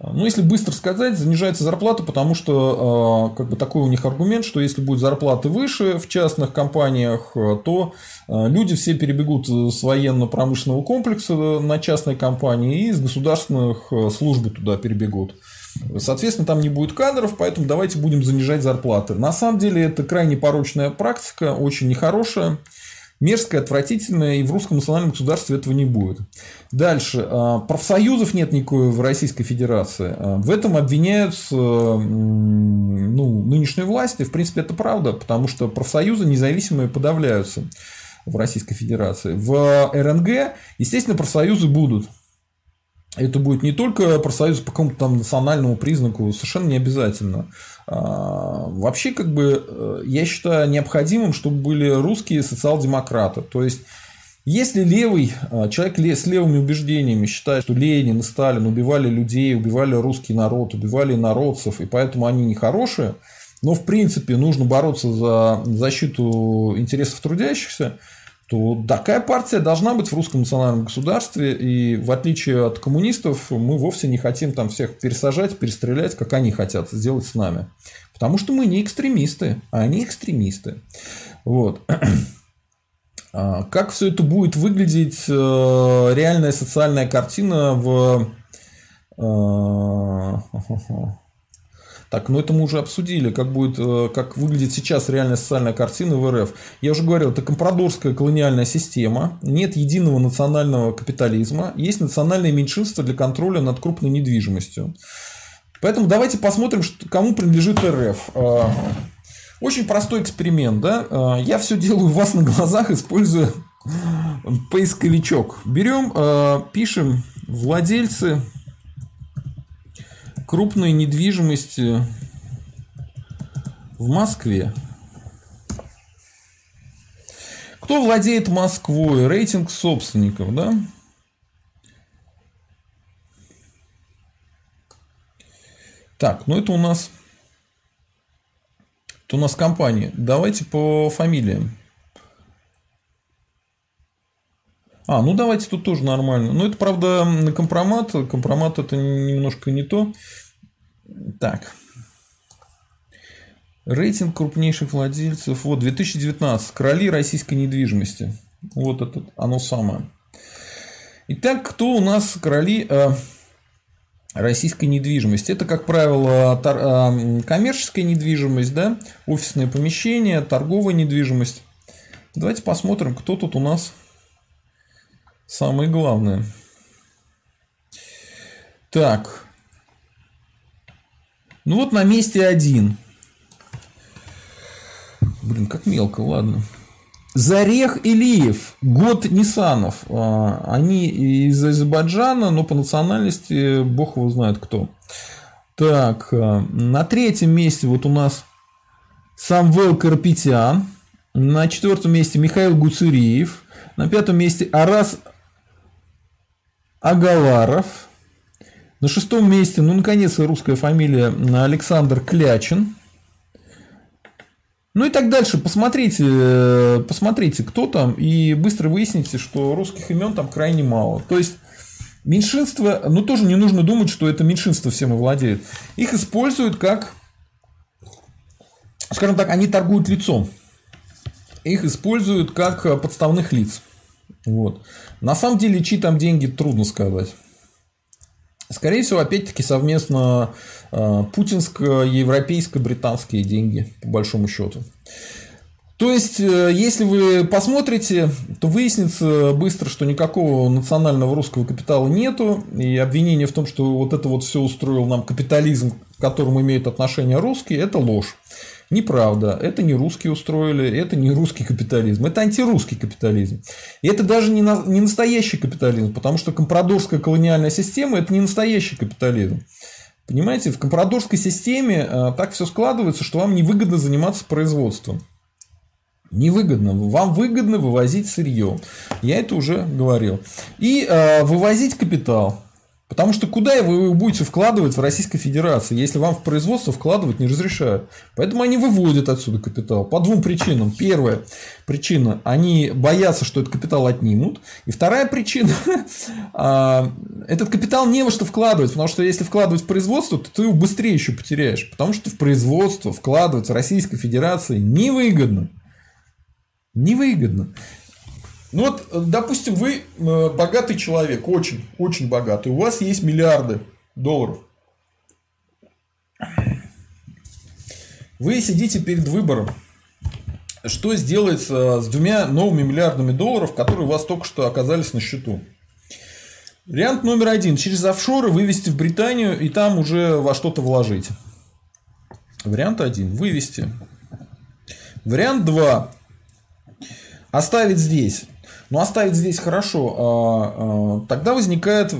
Ну, если быстро сказать, занижается зарплата, потому что а, как бы такой у них аргумент, что если будет зарплаты выше в частных компаниях, то люди все перебегут с военно-промышленного комплекса на частные компании и из государственных служб туда перебегут. Соответственно, там не будет кадров, поэтому давайте будем занижать зарплаты. На самом деле это крайне порочная практика, очень нехорошая мерзкое, отвратительное, и в русском национальном государстве этого не будет. Дальше. А, профсоюзов нет никакой в Российской Федерации. А, в этом обвиняются ну, нынешние власти. В принципе, это правда, потому что профсоюзы независимые подавляются в Российской Федерации. В РНГ, естественно, профсоюзы будут. Это будет не только профсоюз по какому-то там национальному признаку, совершенно не обязательно. А, вообще, как бы, э, я считаю необходимым, чтобы были русские социал-демократы. То есть, если левый а, человек с левыми убеждениями считает, что Ленин и Сталин убивали людей, убивали русский народ, убивали народцев, и поэтому они нехорошие, но в принципе нужно бороться за защиту интересов трудящихся, то такая партия должна быть в русском национальном государстве, и в отличие от коммунистов, мы вовсе не хотим там всех пересажать, перестрелять, как они хотят сделать с нами. Потому что мы не экстремисты, а они экстремисты. Вот. А как все это будет выглядеть, э, реальная социальная картина в э, так, ну это мы уже обсудили, как будет, э, как выглядит сейчас реальная социальная картина в РФ. Я уже говорил, это компрадорская колониальная система, нет единого национального капитализма, есть национальное меньшинство для контроля над крупной недвижимостью. Поэтому давайте посмотрим, кому принадлежит РФ. Э, очень простой эксперимент, да? Э, я все делаю у вас на глазах, используя поисковичок. Берем, пишем владельцы крупной недвижимости в Москве. Кто владеет Москвой? Рейтинг собственников, да? Так, ну это у нас... Это у нас компания. Давайте по фамилиям. А, ну давайте тут тоже нормально. Ну, это, правда, компромат. Компромат это немножко не то. Так. Рейтинг крупнейших владельцев. Вот, 2019. Короли российской недвижимости. Вот это оно самое. Итак, кто у нас короли э, российской недвижимости? Это, как правило, тор, э, коммерческая недвижимость, да? офисное помещение, торговая недвижимость. Давайте посмотрим, кто тут у нас самое главное. Так. Ну вот на месте один. Блин, как мелко, ладно. Зарех Илиев, год Нисанов. А, они из Азербайджана, но по национальности бог его знает кто. Так, а, на третьем месте вот у нас Самвел Карпетян. На четвертом месте Михаил Гуцериев. На пятом месте Арас Агаларов. На шестом месте, ну, наконец, русская фамилия Александр Клячин. Ну и так дальше. Посмотрите, э, посмотрите, кто там, и быстро выясните, что русских имен там крайне мало. То есть меньшинство, ну тоже не нужно думать, что это меньшинство всем и владеет. Их используют как, скажем так, они торгуют лицом. Их используют как подставных лиц. Вот. На самом деле, чьи там деньги, трудно сказать. Скорее всего, опять-таки, совместно э, путинско-европейско-британские деньги, по большому счету. То есть, э, если вы посмотрите, то выяснится быстро, что никакого национального русского капитала нету, и обвинение в том, что вот это вот все устроил нам капитализм, к которому имеют отношение русские, это ложь. Неправда. Это не русские устроили, это не русский капитализм, это антирусский капитализм. И это даже не, на, не настоящий капитализм, потому что компрадорская колониальная система – это не настоящий капитализм. Понимаете, в компрадорской системе э, так все складывается, что вам невыгодно заниматься производством. Невыгодно. Вам выгодно вывозить сырье. Я это уже говорил. И э, вывозить капитал. Потому что куда вы будете вкладывать в Российской Федерации, если вам в производство вкладывать не разрешают? Поэтому они выводят отсюда капитал по двум причинам. Первая причина – они боятся, что этот капитал отнимут. И вторая причина а, – этот капитал не во что вкладывать, потому что если вкладывать в производство, то ты его быстрее еще потеряешь. Потому что в производство вкладывать в Российской Федерации невыгодно. Невыгодно. Ну вот, допустим, вы э, богатый человек, очень, очень богатый, у вас есть миллиарды долларов. Вы сидите перед выбором, что сделается с двумя новыми миллиардами долларов, которые у вас только что оказались на счету. Вариант номер один. Через офшоры вывести в Британию и там уже во что-то вложить. Вариант один. Вывести. Вариант два. Оставить здесь. Но оставить здесь хорошо. А, а, тогда возникает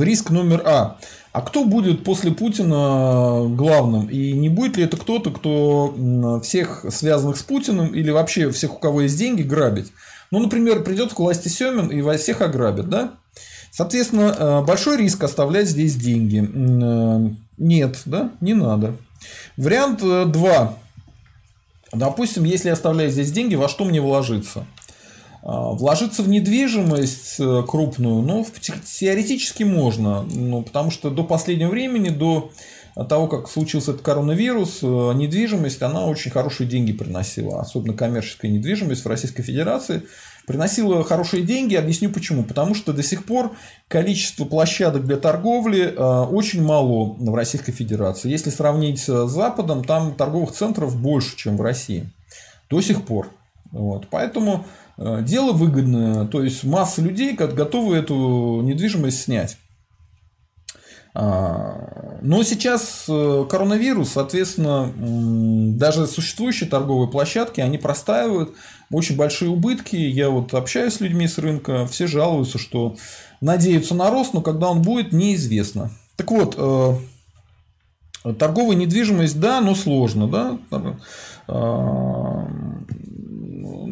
риск номер А. А кто будет после Путина главным? И не будет ли это кто-то, кто всех связанных с Путиным или вообще всех, у кого есть деньги, грабить? Ну, например, придет к власти Семин и во всех ограбит, да? Соответственно, а, большой риск оставлять здесь деньги. Нет, да, не надо. Вариант 2. Допустим, если я оставляю здесь деньги, во что мне вложиться? Вложиться в недвижимость э, крупную, ну, теоретически можно, ну, потому что до последнего времени, до того, как случился этот коронавирус, э, недвижимость, она очень хорошие деньги приносила, особенно коммерческая недвижимость в Российской Федерации приносила хорошие деньги. Объясню почему. Потому что до сих пор количество площадок для торговли э, очень мало в Российской Федерации. Если сравнить с Западом, там торговых центров больше, чем в России. До сих пор. Вот. Поэтому дело выгодное. То есть масса людей готовы эту недвижимость снять. А, но сейчас э, коронавирус, соответственно, даже существующие торговые площадки, они простаивают, очень большие убытки. Я вот общаюсь с людьми с рынка, все жалуются, что надеются на рост, но когда он будет, неизвестно. Так вот, э, торговая недвижимость, да, но сложно, да.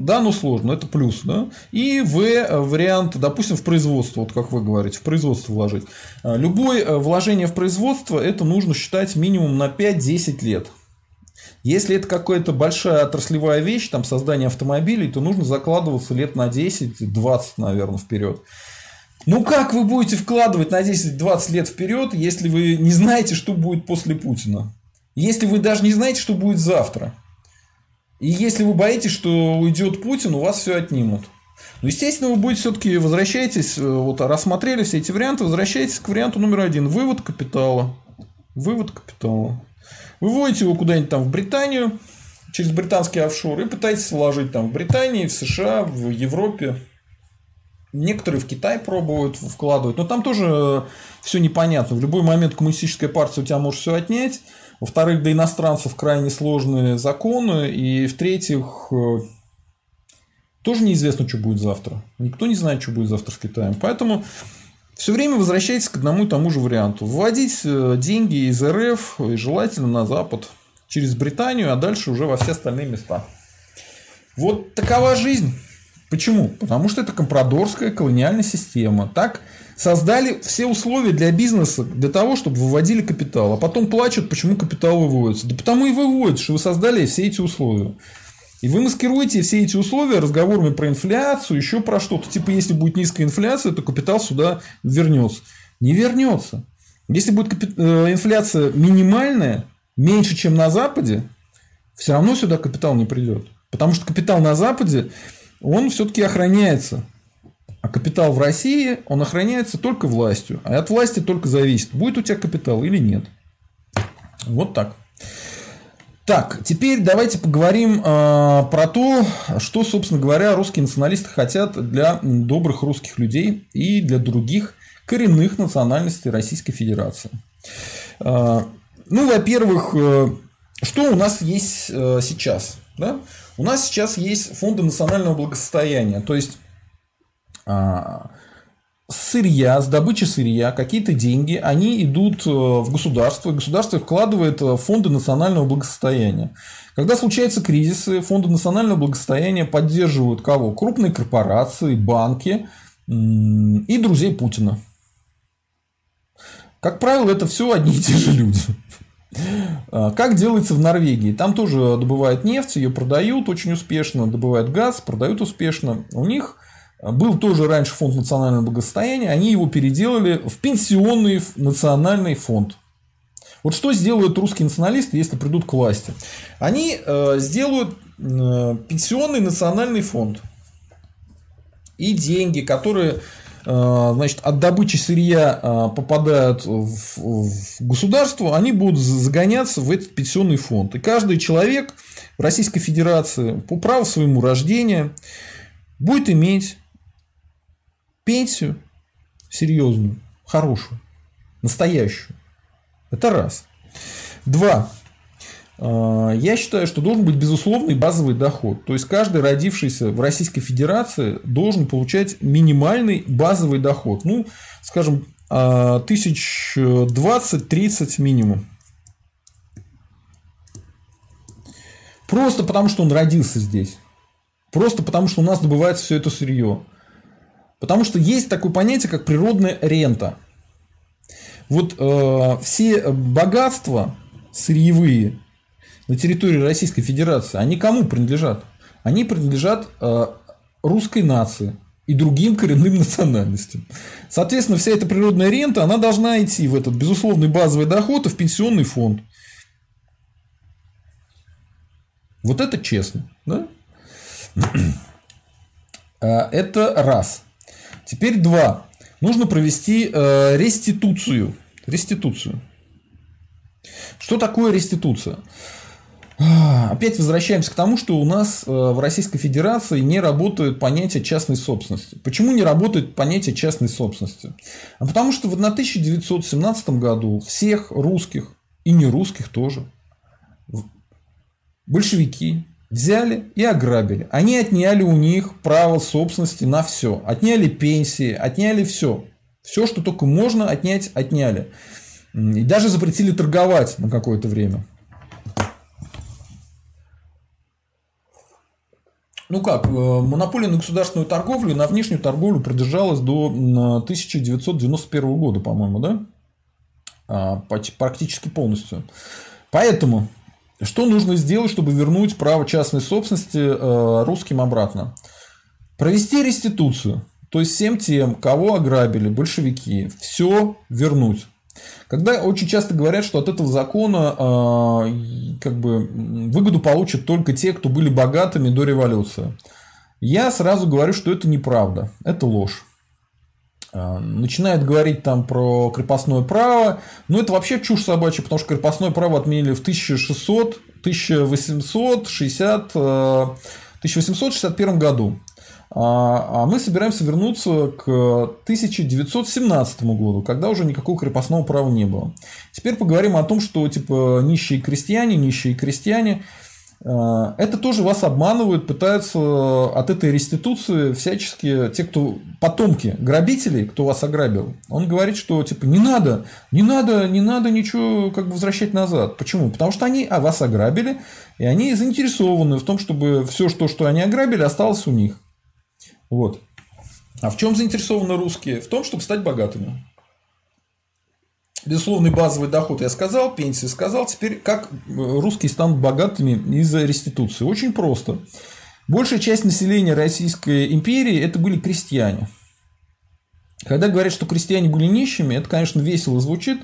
Да, но сложно, это плюс, да. И В вариант, допустим, в производство, вот как вы говорите, в производство вложить. А, любое вложение в производство, это нужно считать минимум на 5-10 лет. Если это какая-то большая отраслевая вещь, там создание автомобилей, то нужно закладываться лет на 10-20, наверное, вперед. Ну как вы будете вкладывать на 10-20 лет вперед, если вы не знаете, что будет после Путина? Если вы даже не знаете, что будет завтра? И если вы боитесь, что уйдет Путин, у вас все отнимут. Ну, естественно, вы будете все-таки возвращайтесь, э, вот рассмотрели все эти варианты, возвращайтесь к варианту номер один. Вывод капитала. Вывод капитала. Выводите его куда-нибудь там в Британию, через британский офшор, и пытаетесь вложить там в Британии, в США, в Европе. Некоторые в Китай пробуют вкладывать, но там тоже все непонятно. В любой момент коммунистическая партия у тебя может все отнять. Во-вторых, для иностранцев крайне сложные законы. И в-третьих, э, тоже неизвестно, что будет завтра. Никто не знает, что будет завтра с Китаем. Поэтому все время возвращайтесь к одному и тому же варианту. Вводить э, деньги из РФ и желательно на Запад через Британию, а дальше уже во все остальные места. Вот такова жизнь. Почему? Потому что это компрадорская колониальная система. Так создали все условия для бизнеса, для того, чтобы выводили капитал. А потом плачут, почему капитал выводится. Да потому и выводится, что вы создали все эти условия. И вы маскируете все эти условия разговорами про инфляцию, еще про что-то. Типа, если будет низкая инфляция, то капитал сюда вернется. Не вернется. Если будет э, инфляция минимальная, меньше, чем на Западе, все равно сюда капитал не придет. Потому что капитал на Западе, он все-таки охраняется. А капитал в России, он охраняется только властью. А от власти только зависит, будет у тебя капитал или нет. Вот так. Так, теперь давайте поговорим э, про то, что, собственно говоря, русские националисты хотят для добрых русских людей и для других коренных национальностей Российской Федерации. Э, ну, во-первых, э, что у нас есть э, сейчас? Да? У нас сейчас есть фонды национального благосостояния, то есть сырья, с добычи сырья, какие-то деньги, они идут э, в государство, и государство вкладывает в фонды национального благосостояния. Когда случаются кризисы, фонды национального благосостояния поддерживают кого? Крупные корпорации, банки и друзей Путина. Как правило, это все одни и те же люди. А, как делается в Норвегии? Там тоже добывают нефть, ее продают очень успешно, добывают газ, продают успешно. У них был тоже раньше фонд национального благосостояния, они его переделали в пенсионный национальный фонд. Вот что сделают русские националисты, если придут к власти? Они э, сделают э, пенсионный национальный фонд. И деньги, которые значит, от добычи сырья э, попадают в, в государство, они будут загоняться в этот пенсионный фонд. И каждый человек в Российской Федерации по праву своему рождения будет иметь пенсию серьезную, хорошую, настоящую. Это раз. Два. А, я считаю, что должен быть безусловный базовый доход. То есть каждый родившийся в Российской Федерации должен получать минимальный базовый доход. Ну, скажем, а, тысяч двадцать-тридцать минимум. Просто потому, что он родился здесь. Просто потому, что у нас добывается все это сырье. Потому что есть такое понятие, как природная рента. Вот э, все богатства сырьевые на территории Российской Федерации, они кому принадлежат? Они принадлежат э, русской нации и другим коренным национальностям. Соответственно, вся эта природная рента, она должна идти в этот безусловный базовый доход и в пенсионный фонд. Вот это честно. Да? А, это раз. Теперь два. Нужно провести э, реституцию. Реституцию. Что такое реституция? Опять возвращаемся к тому, что у нас э, в Российской Федерации не работает понятие частной собственности. Почему не работает понятие частной собственности? А потому что в 1917 году всех русских и не русских тоже большевики взяли и ограбили. Они отняли у них право собственности на все. Отняли пенсии, отняли все. Все, что только можно отнять, отняли. И даже запретили торговать на какое-то время. Ну как, э, монополия на государственную торговлю и на внешнюю торговлю продержалась до 1991 года, по-моему, да? А, практически полностью. Поэтому, что нужно сделать, чтобы вернуть право частной собственности э, русским обратно? Провести реституцию. То есть всем тем, кого ограбили большевики, все вернуть. Когда очень часто говорят, что от этого закона э, как бы выгоду получат только те, кто были богатыми до революции. Я сразу говорю, что это неправда, это ложь. Э, начинает говорить там про крепостное право, но это вообще чушь собачья, потому что крепостное право отменили в 1600, 1860, 1861 году. А, а мы собираемся вернуться к 1917 году, когда уже никакого крепостного права не было. Теперь поговорим о том, что типа нищие крестьяне, нищие крестьяне, а, это тоже вас обманывают, пытаются от этой реституции всячески, те, кто потомки грабителей, кто вас ограбил, он говорит, что типа не надо, не надо, не надо ничего как бы возвращать назад. Почему? Потому что они вас ограбили, и они заинтересованы в том, чтобы все, что, что они ограбили, осталось у них. Вот. А в чем заинтересованы русские? В том, чтобы стать богатыми. Безусловный базовый доход я сказал, пенсии сказал. Теперь как русские станут богатыми из-за реституции? Очень просто. Большая часть населения Российской империи это были крестьяне. Когда говорят, что крестьяне были нищими, это, конечно, весело звучит,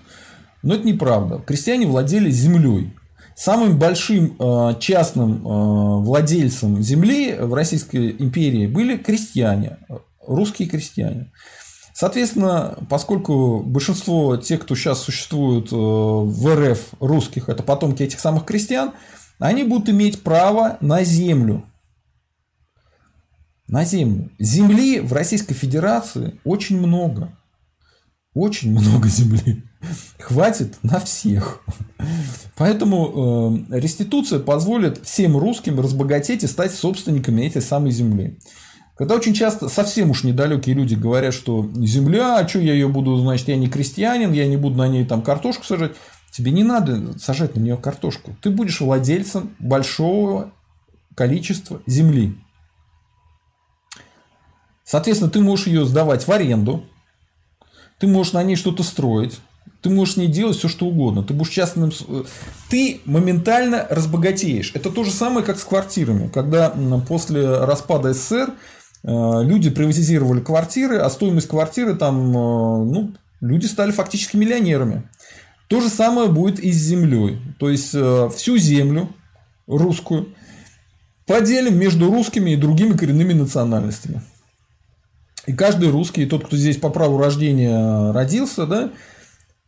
но это неправда. Крестьяне владели землей. Самым большим э, частным э, владельцем земли в Российской империи были крестьяне, русские крестьяне. Соответственно, поскольку большинство тех, кто сейчас существует э, в РФ русских, это потомки этих самых крестьян, они будут иметь право на землю. На землю. Земли в Российской Федерации очень много. Очень много земли. Хватит на всех. Поэтому э, реституция позволит всем русским разбогатеть и стать собственниками этой самой земли. Когда очень часто совсем уж недалекие люди говорят, что земля, а что я ее буду, значит, я не крестьянин, я не буду на ней там картошку сажать. Тебе не надо сажать на нее картошку. Ты будешь владельцем большого количества земли. Соответственно, ты можешь ее сдавать в аренду, ты можешь на ней что-то строить, ты можешь не делать все, что угодно. Ты будешь частным... Ты моментально разбогатеешь. Это то же самое, как с квартирами. Когда после распада СССР э, люди приватизировали квартиры, а стоимость квартиры там, э, ну, люди стали фактически миллионерами. То же самое будет и с землей. То есть, э, всю землю русскую поделим между русскими и другими коренными национальностями. И каждый русский, тот, кто здесь по праву рождения родился, да,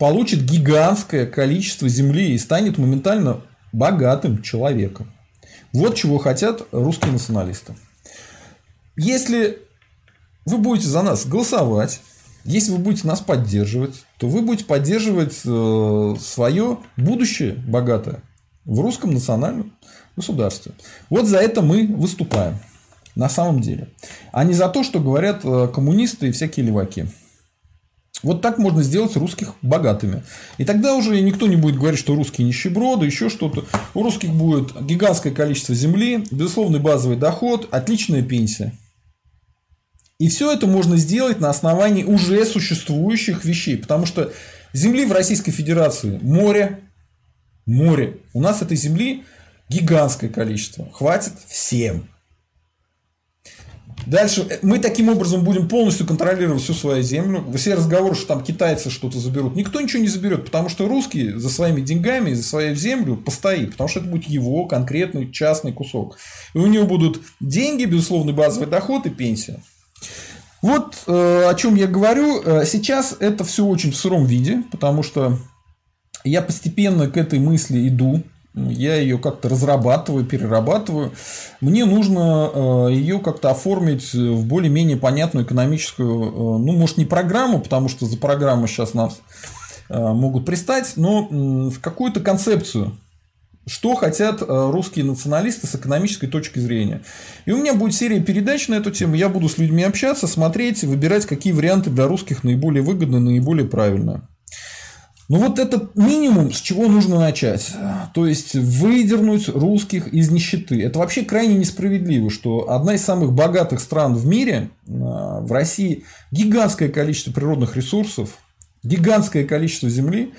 получит гигантское количество земли и станет моментально богатым человеком. Вот чего хотят русские националисты. Если вы будете за нас голосовать, если вы будете нас поддерживать, то вы будете поддерживать э, свое будущее богатое в русском национальном государстве. Вот за это мы выступаем на самом деле. А не за то, что говорят э, коммунисты и всякие леваки. Вот так можно сделать русских богатыми. И тогда уже никто не будет говорить, что русские нищеброды, еще что-то. У русских будет гигантское количество земли, безусловный базовый доход, отличная пенсия. И все это можно сделать на основании уже существующих вещей. Потому что земли в Российской Федерации море, море. У нас этой земли гигантское количество. Хватит всем. Дальше э, мы таким образом будем полностью контролировать всю свою землю. Все разговоры, что там китайцы что-то заберут, никто ничего не заберет, потому что русский за своими деньгами, за свою землю постоит, потому что это будет его конкретный частный кусок. И у него будут деньги, безусловный базовый доход и пенсия. Вот э, о чем я говорю. Э, сейчас это все очень в сыром виде, потому что я постепенно к этой мысли иду я ее как-то разрабатываю, перерабатываю. Мне нужно э, ее как-то оформить в более-менее понятную экономическую, э, ну, может, не программу, потому что за программу сейчас нас э, могут пристать, но в какую-то концепцию, что хотят русские националисты с экономической точки зрения. И у меня будет серия передач на эту тему. Я буду с людьми общаться, смотреть, выбирать, какие варианты для русских наиболее выгодны, наиболее правильные. Ну вот это минимум, с чего нужно начать. То есть выдернуть русских из нищеты. Это вообще крайне несправедливо, что одна из самых богатых стран в мире, а, в России гигантское количество природных ресурсов, гигантское количество земли,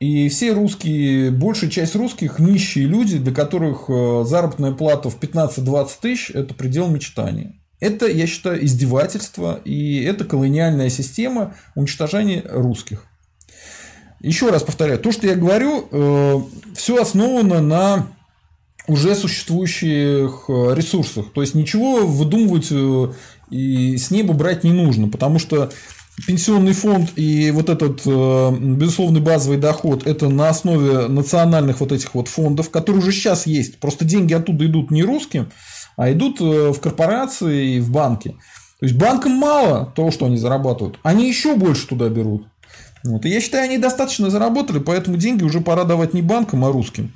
и все русские, большая часть русских нищие люди, для которых э, заработная плата в 15-20 тысяч – это предел мечтания. Это, я считаю, издевательство, и это колониальная система уничтожения русских. Еще раз повторяю, то, что я говорю, э, все основано на уже существующих э, ресурсах. То есть ничего выдумывать э, и с неба брать не нужно, потому что пенсионный фонд и вот этот безусловный базовый доход это на основе национальных вот этих вот фондов, которые уже сейчас есть. Просто деньги оттуда идут не русским, а идут в корпорации и в банки. То есть банкам мало того, что они зарабатывают, они еще больше туда берут. Вот. И я считаю, они достаточно заработали, поэтому деньги уже пора давать не банкам, а русским.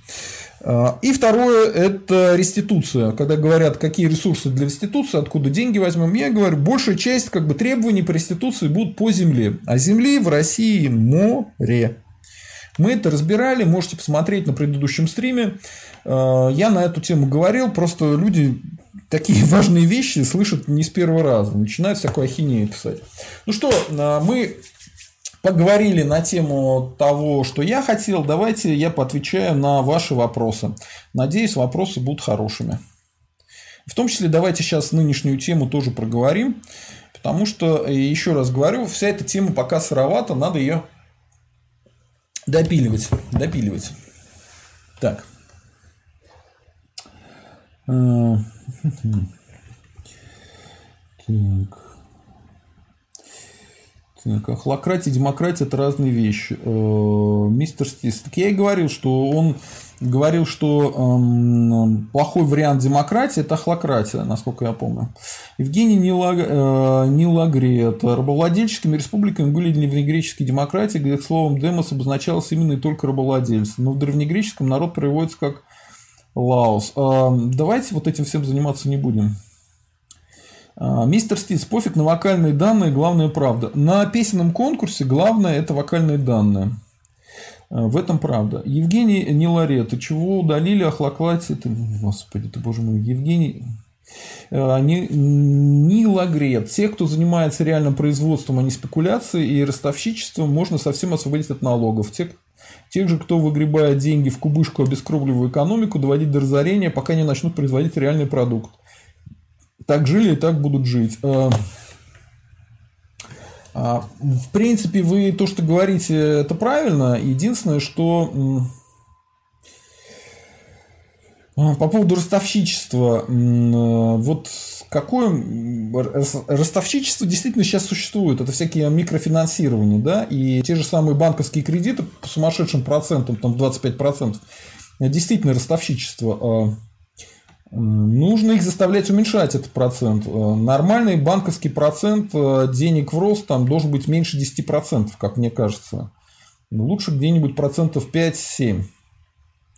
А, и второе – это реституция. Когда говорят, какие ресурсы для реституции, откуда деньги возьмем, я говорю, большая часть как бы, требований по реституции будут по земле. А земли в России море. Мы это разбирали, можете посмотреть на предыдущем стриме. А, я на эту тему говорил, просто люди такие важные вещи слышат не с первого раза, начинают всякую ахинею писать. Ну что, а, мы поговорили на тему того, что я хотел. Давайте я поотвечаю на ваши вопросы. Надеюсь, вопросы будут хорошими. В том числе давайте сейчас нынешнюю тему тоже проговорим, потому что, еще раз говорю, вся эта тема пока сыровата, надо ее допиливать. Допиливать. Так. Э, так. Хлократия и демократия – это разные вещи. Э, мистер Стис. Так я и говорил, что он говорил, что эм, плохой вариант демократии – это хлократия, насколько я помню. Евгений Нилаг... э, Нилагрет. Рабовладельческими республиками были древнегреческие демократии, где словом «демос» обозначалось именно и только рабовладельцы. Но в древнегреческом народ переводится как «лаос». Э, давайте вот этим всем заниматься не будем. А, мистер Стиц, пофиг на вокальные данные, главное правда. На песенном конкурсе главное это вокальные данные. А, в этом правда. Евгений Ниларе, ты чего удалили Ахлоклате? Ты, господи, ты боже мой, Евгений... А, Нилагрет. Те, кто занимается реальным производством, а не спекуляцией и ростовщичеством, можно совсем освободить от налогов. Те, тех же, кто выгребает деньги в кубышку обескровливую экономику, доводить до разорения, пока не начнут производить реальный продукт так жили и так будут жить. Э, а, в принципе, вы то, что говорите, это правильно. Единственное, что а, по поводу ростовщичества, э, вот какое ростовщичество действительно сейчас существует, это всякие микрофинансирования, да, и те же самые банковские кредиты по сумасшедшим процентам, там 25%, действительно ростовщичество. Нужно их заставлять уменьшать этот процент. Э, нормальный банковский процент э, денег в рост там должен быть меньше 10%, как мне кажется. Лучше где-нибудь процентов 5-7.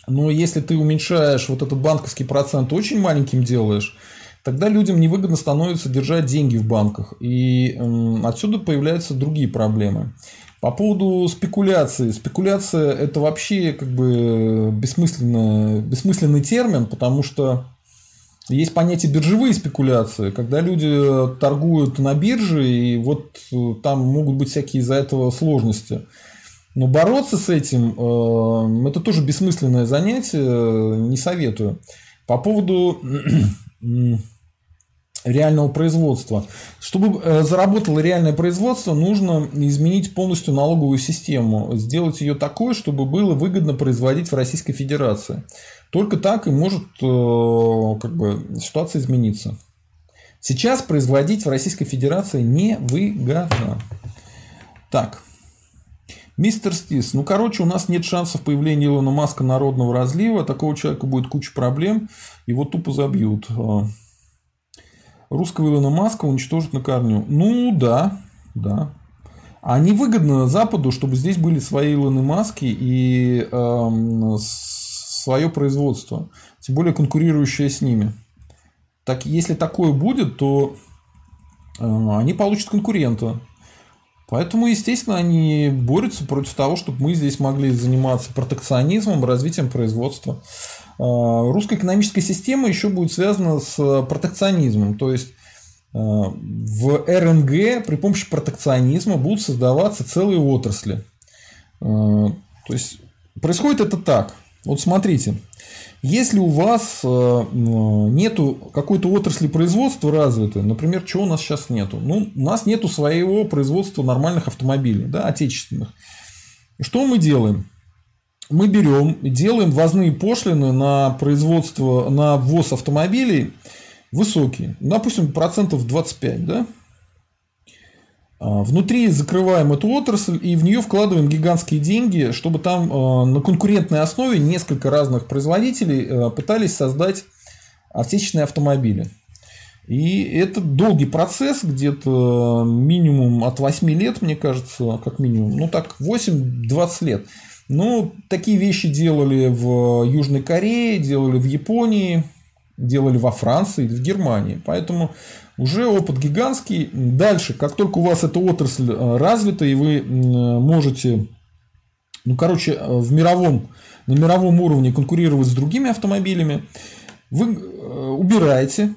Но если ты уменьшаешь вот этот банковский процент очень маленьким делаешь, тогда людям невыгодно становится держать деньги в банках. И отсюда появляются другие проблемы. По поводу спекуляции. Спекуляция – это вообще как бы бессмысленный, бессмысленный термин, потому что есть понятие биржевые спекуляции, когда люди торгуют на бирже, и вот э, там могут быть всякие из-за этого сложности. Но бороться с этим э, это тоже бессмысленное занятие, не советую. По поводу реального производства. Чтобы э, заработало реальное производство, нужно изменить полностью налоговую систему, сделать ее такой, чтобы было выгодно производить в Российской Федерации. Только так и может э, как бы, ситуация измениться. Сейчас производить в Российской Федерации невыгодно. Так. Мистер Стис, ну, короче, у нас нет шансов появления Илона Маска народного разлива. Такого человека будет куча проблем. Его тупо забьют русского Илона Маска уничтожить на корню. Ну да, да. А не выгодно Западу, чтобы здесь были свои Илоны Маски и э, свое производство, тем более конкурирующее с ними. Так, если такое будет, то э, они получат конкурента. Поэтому, естественно, они борются против того, чтобы мы здесь могли заниматься протекционизмом, развитием производства. А, русская экономическая система еще будет связана с протекционизмом. То есть а, в РНГ при помощи протекционизма будут создаваться целые отрасли. То есть происходит это так. Вот смотрите, если у вас нету какой-то отрасли производства развитой, например, чего у нас сейчас нету? Ну, у нас нету своего производства нормальных автомобилей, да, отечественных. Что мы делаем? Мы берем, делаем ввозные пошлины на производство, на ввоз автомобилей высокие. Допустим, процентов 25, да? А, внутри закрываем эту отрасль и в нее вкладываем гигантские деньги, чтобы там а, на конкурентной основе несколько разных производителей а, пытались создать отечественные автомобили. И это долгий процесс, где-то минимум от 8 лет, мне кажется, как минимум. Ну так, 8-20 лет. Ну, такие вещи делали в Южной Корее, делали в Японии, делали во Франции, в Германии. Поэтому уже опыт гигантский. Дальше, как только у вас эта отрасль э, развита, и вы можете, ну, короче, э, в мировом, на мировом уровне конкурировать с другими автомобилями, вы э, убираете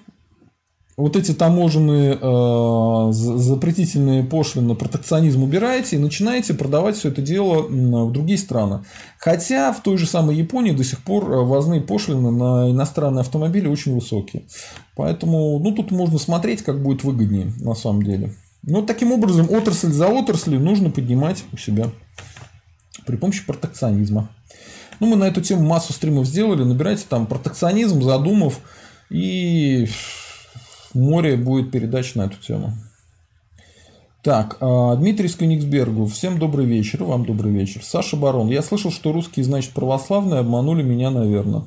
вот эти таможенные э, запретительные пошлины, протекционизм убираете и начинаете продавать все это дело в другие страны. Хотя в той же самой Японии до сих пор э, ввозные пошлины на иностранные автомобили очень высокие. Поэтому ну, тут можно смотреть, как будет выгоднее на самом деле. Но таким образом, отрасль за отраслью нужно поднимать у себя при помощи протекционизма. Ну, мы на эту тему массу стримов сделали. Набирайте там протекционизм, задумав, и море будет передача на эту тему. Так, а, Дмитрий Скониксбергу. Всем добрый вечер. Вам добрый вечер. Саша Барон. Я слышал, что русские, значит, православные. Обманули меня, наверное.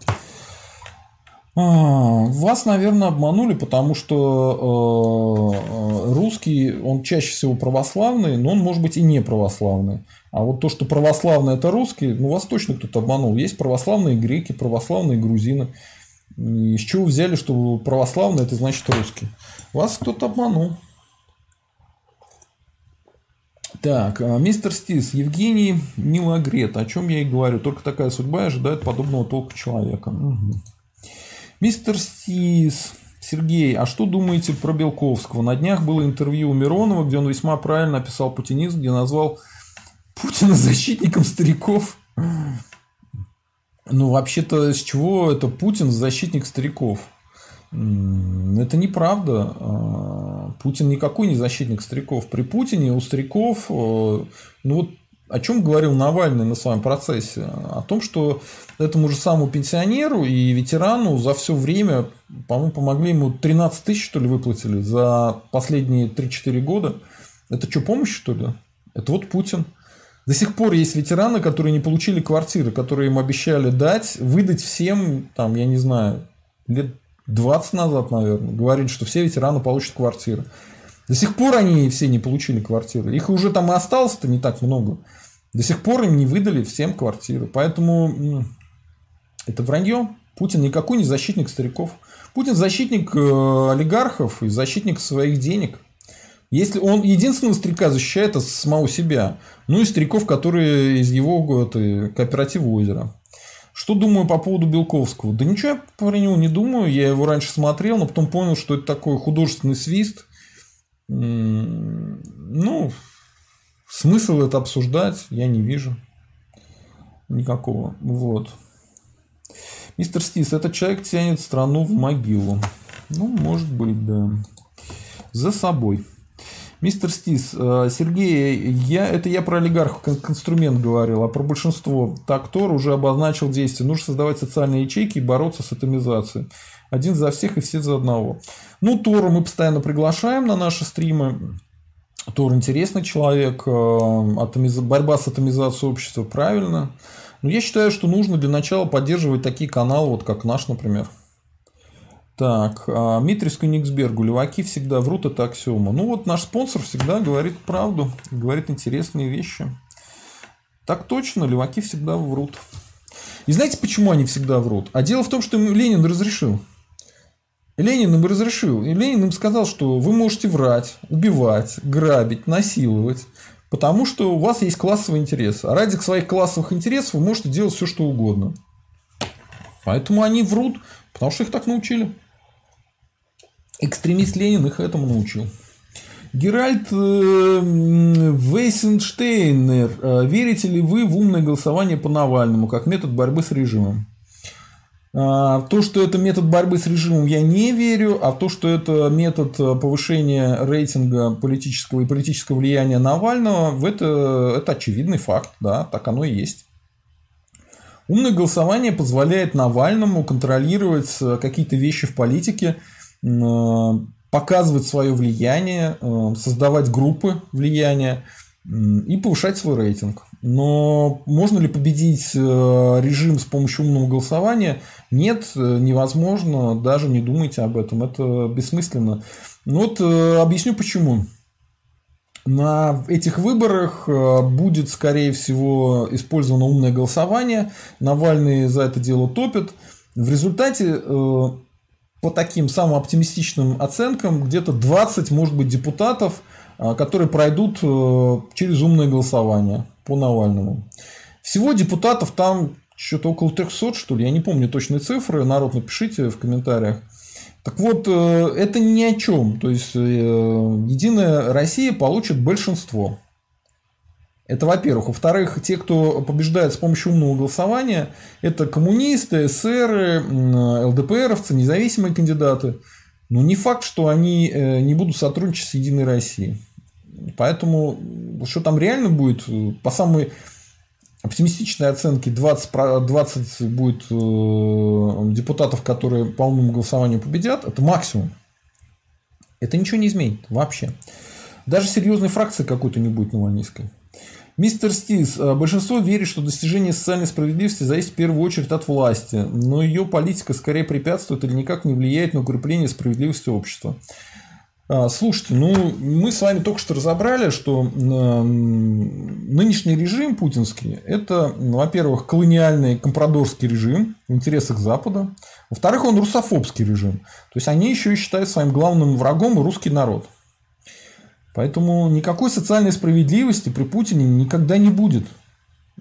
А, вас, наверное, обманули, потому что э, русский, он чаще всего православный, но он может быть и не православный. А вот то, что православный это русский, ну вас точно кто-то обманул. Есть православные греки, православные грузины. И с чего взяли, что православный это значит русский? Вас кто-то обманул. Так, а, мистер Стис, Евгений Милогрет, о чем я и говорю, только такая судьба ожидает подобного толка человека. Мистер Стис, Сергей, а что думаете про Белковского? На днях было интервью у Миронова, где он весьма правильно описал путинизм, где назвал Путина защитником стариков. Ну, вообще-то, с чего это Путин защитник стариков? Это неправда. А, Путин никакой не защитник стариков. При Путине у стариков, э, ну вот о чем говорил Навальный на своем процессе? О том, что этому же самому пенсионеру и ветерану за все время, по-моему, помогли ему 13 тысяч, что ли, выплатили за последние 3-4 года. Это что, помощь, что ли? Это вот Путин. До сих пор есть ветераны, которые не получили квартиры, которые им обещали дать, выдать всем, там, я не знаю, лет 20 назад, наверное, говорили, что все ветераны получат квартиры. До сих пор они все не получили квартиры. Их уже там и осталось-то не так много. До сих пор им не выдали всем квартиры. Поэтому это вранье. Путин никакой не защитник стариков. Путин защитник э, олигархов и защитник своих денег. Если он единственного старика защищает от самого себя, ну и стариков, которые из его это, кооператива озера. Что думаю по поводу Белковского? Да ничего я про него не думаю. Я его раньше смотрел, но потом понял, что это такой художественный свист. Ну, смысл это обсуждать я не вижу. Никакого. Вот. Мистер Стис, этот человек тянет страну в могилу. Ну, может быть, да. За собой. Мистер Стис, э, Сергей, я, это я про олигархов как инструмент говорил, а про большинство. Так, Тор уже обозначил действие. Нужно создавать социальные ячейки и бороться с атомизацией. Один за всех и все за одного. Ну, Тору мы постоянно приглашаем на наши стримы. Тор интересный человек. Э, атомиз... Борьба с атомизацией общества правильно. Но я считаю, что нужно для начала поддерживать такие каналы, вот как наш, например. Так, а Митрис Кёнигсбергу. Леваки всегда врут, это аксиома. Ну вот наш спонсор всегда говорит правду, говорит интересные вещи. Так точно, леваки всегда врут. И знаете, почему они всегда врут? А дело в том, что им Ленин разрешил. Ленин им разрешил. И Ленин им сказал, что вы можете врать, убивать, грабить, насиловать, потому что у вас есть классовый интерес. А ради своих классовых интересов вы можете делать все, что угодно. Поэтому они врут, потому что их так научили. Экстремист Ленин их этому научил. Геральт э, Вейсенштейнер. Э, верите ли вы в умное голосование по Навальному как метод борьбы с режимом? А, то, что это метод борьбы с режимом, я не верю, а то, что это метод повышения рейтинга политического и политического влияния Навального, это, это очевидный факт, да, так оно и есть. Умное голосование позволяет Навальному контролировать э, какие-то вещи в политике, показывать свое влияние, э, создавать группы влияния и повышать свой рейтинг. Но можно ли победить э, режим с помощью умного голосования? Нет, э, невозможно, даже не думайте об этом, это бессмысленно. Ну вот объясню почему. На этих выборах будет, скорее всего, использовано умное голосование. Навальный за это дело топит. В результате по таким самым оптимистичным оценкам, где-то 20, может быть, депутатов, а, которые пройдут э, через умное голосование по Навальному. Всего депутатов там что-то около 300, что ли, я не помню точные цифры, народ напишите в комментариях. Так вот, э, это ни о чем. То есть, э, Единая Россия получит большинство. Это во-первых. Во-вторых, те, кто побеждает с помощью умного голосования, это коммунисты, эсеры, ЛДПРовцы, независимые кандидаты. Но не факт, что они э, не будут сотрудничать с Единой Россией. Поэтому, что там реально будет, по самой оптимистичной оценке 20, 20 будет э, депутатов, которые по умному голосованию победят, это максимум. Это ничего не изменит вообще. Даже серьезной фракции какой-то не будет навальнийской. Мистер Стис, э, большинство верит, что достижение социальной справедливости зависит в первую очередь от власти, но ее политика скорее препятствует или никак не влияет на укрепление справедливости общества. А, слушайте, ну мы с вами только что разобрали, что нынешний режим путинский – это, во-первых, колониальный компрадорский режим в интересах Запада, во-вторых, он русофобский режим. То есть они еще и считают своим главным врагом русский народ. Поэтому никакой социальной справедливости при Путине никогда не будет.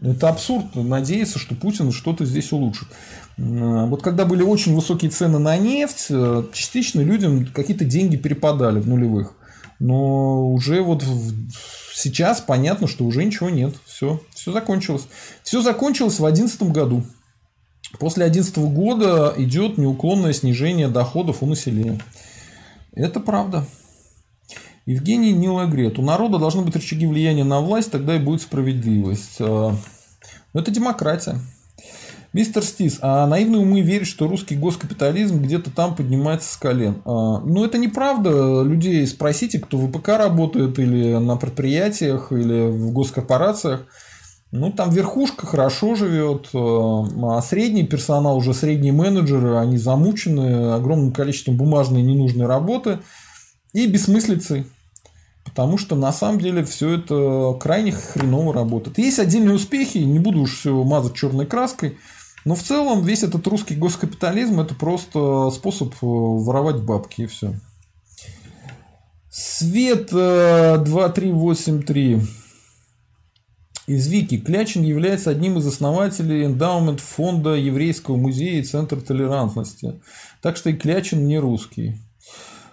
Это абсурд надеяться, что Путин что-то здесь улучшит. Вот когда были очень высокие цены на нефть, э, частично людям какие-то деньги перепадали в нулевых. Но уже вот сейчас понятно, что уже ничего нет. Все, все закончилось. Все закончилось в 2011 году. После 2011 года идет неуклонное снижение доходов у населения. Это правда. Евгений Нилагрет. У народа должны быть рычаги влияния на власть, тогда и будет справедливость. А, Но это демократия. Мистер Стис, а наивные умы верят, что русский госкапитализм где-то там поднимается с колен. А, ну, это неправда. Людей спросите, кто в ВПК работает, или на предприятиях, или в госкорпорациях. Ну, там верхушка хорошо живет, а, а средний персонал, уже средние менеджеры, они замучены огромным количеством бумажной ненужной работы – и бессмыслицей. Потому что на самом деле все это крайне хреново работает. Есть отдельные успехи, не буду уж все мазать черной краской. Но в целом весь этот русский госкапитализм это просто способ э, воровать бабки и все. Свет 2383 э, из Вики. Клячин является одним из основателей эндаумент фонда Еврейского музея и Центра толерантности. Так что и Клячин не русский.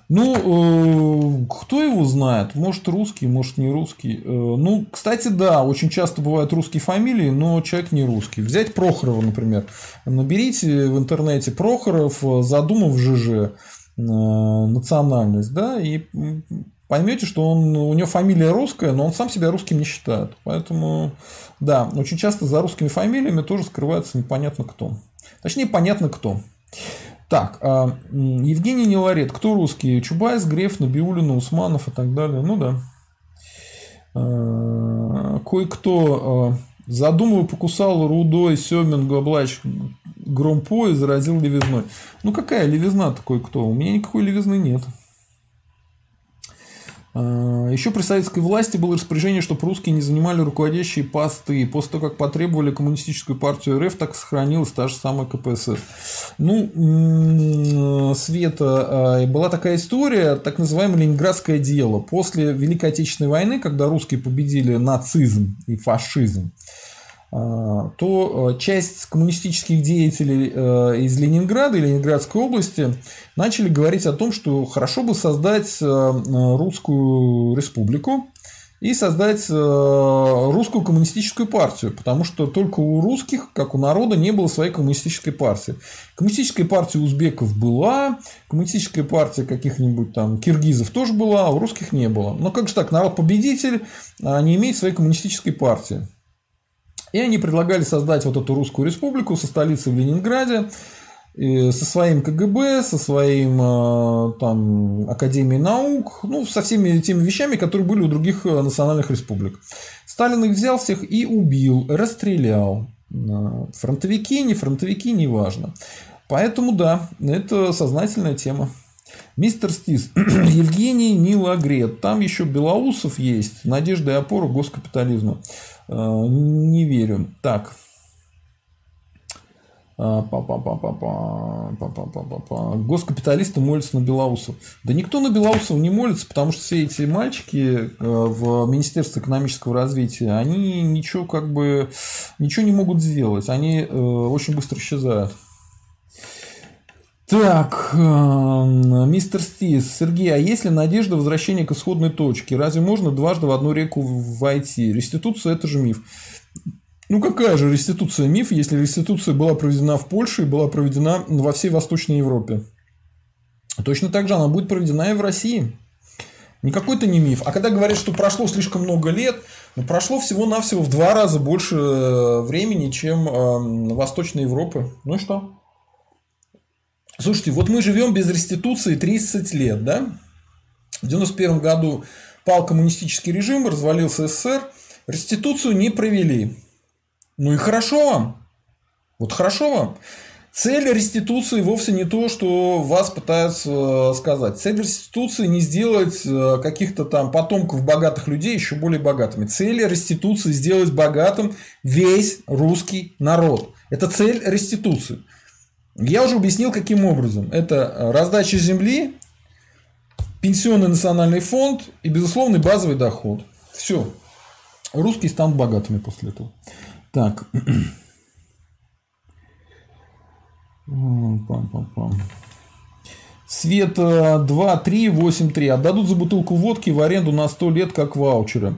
Ну, э, кто его знает? Может русский, может не русский. Э, ну, кстати, да, очень часто бывают русские фамилии, но человек не русский. Взять Прохорова, например. Наберите в интернете Прохоров, Задумов ЖЖ. национальность, да, и поймете, что он, у него фамилия русская, но он сам себя русским не считает. Поэтому, да, очень часто за русскими фамилиями тоже скрывается непонятно кто. Точнее, понятно кто. Так, а, Евгений Неларет, кто русский? Чубайс, Греф, Набиулина, Усманов и так далее. Ну да. А, кое-кто а, задумывал, покусал Рудой, Семин, Габлач, Громпо и заразил левизной. Ну какая левизна такой кто? У меня никакой левизны нет. А, Еще при советской власти было распоряжение, чтобы русские не занимали руководящие посты. После того, как потребовали коммунистическую партию РФ, так сохранилась та же самая КПСС. Ну, Света, а, была такая история, так называемое Ленинградское дело. После Великой Отечественной войны, когда русские победили нацизм и фашизм, то э, часть коммунистических деятелей э, из Ленинграда и Ленинградской области начали говорить о том, что хорошо бы создать э, русскую республику и создать русскую коммунистическую партию, потому что только у русских, как у народа, не было своей коммунистической партии. Коммунистическая партия узбеков была, коммунистическая партия каких-нибудь там киргизов тоже была, а у русских не было. Но как же так, народ-победитель а не имеет своей коммунистической партии. И они предлагали создать вот эту русскую республику со столицей в Ленинграде, со своим КГБ, со своим э, там, Академией наук, ну, со всеми теми вещами, которые были у других э, национальных республик. Сталин их взял всех и убил, расстрелял. Фронтовики, не фронтовики, неважно. Поэтому да, это сознательная тема. Мистер Стис, Евгений Нилагрет, там еще Белоусов есть, надежда и опора госкапитализма. Э, не верю. Так. Госкапиталисты молятся на Белоусов. Да никто на Белоусов не молится, потому что все эти мальчики э, в Министерстве экономического развития, они ничего как бы ничего не могут сделать. Они э, очень быстро исчезают. Так, мистер Стис, Сергей, а есть ли надежда возвращения к исходной точке? Разве можно дважды в одну реку войти? Реституция – это же миф. Ну, какая же реституция миф, если реституция была проведена в Польше и была проведена во всей Восточной Европе? Точно так же она будет проведена и в России. Никакой это не миф. А когда говорят, что прошло слишком много лет, ну, прошло всего-навсего в два раза больше э, времени, чем э, Восточной Европы. Ну и что? Слушайте, вот мы живем без реституции 30 лет, да? В 91 году пал коммунистический режим, развалился СССР, реституцию не провели. Ну и хорошо вам. Вот хорошо вам. Цель реституции вовсе не то, что вас пытаются э, сказать. Цель реституции не сделать э, каких-то там потомков богатых людей еще более богатыми. Цель реституции сделать богатым весь русский народ. Это цель реституции. Я уже объяснил, каким образом. Это э, раздача земли, пенсионный национальный фонд и безусловный базовый доход. Все. Русские станут богатыми после этого. Так. Пам-пам-пам. Света 2, 3, 8, 3. Отдадут за бутылку водки в аренду на 100 лет как ваучеры.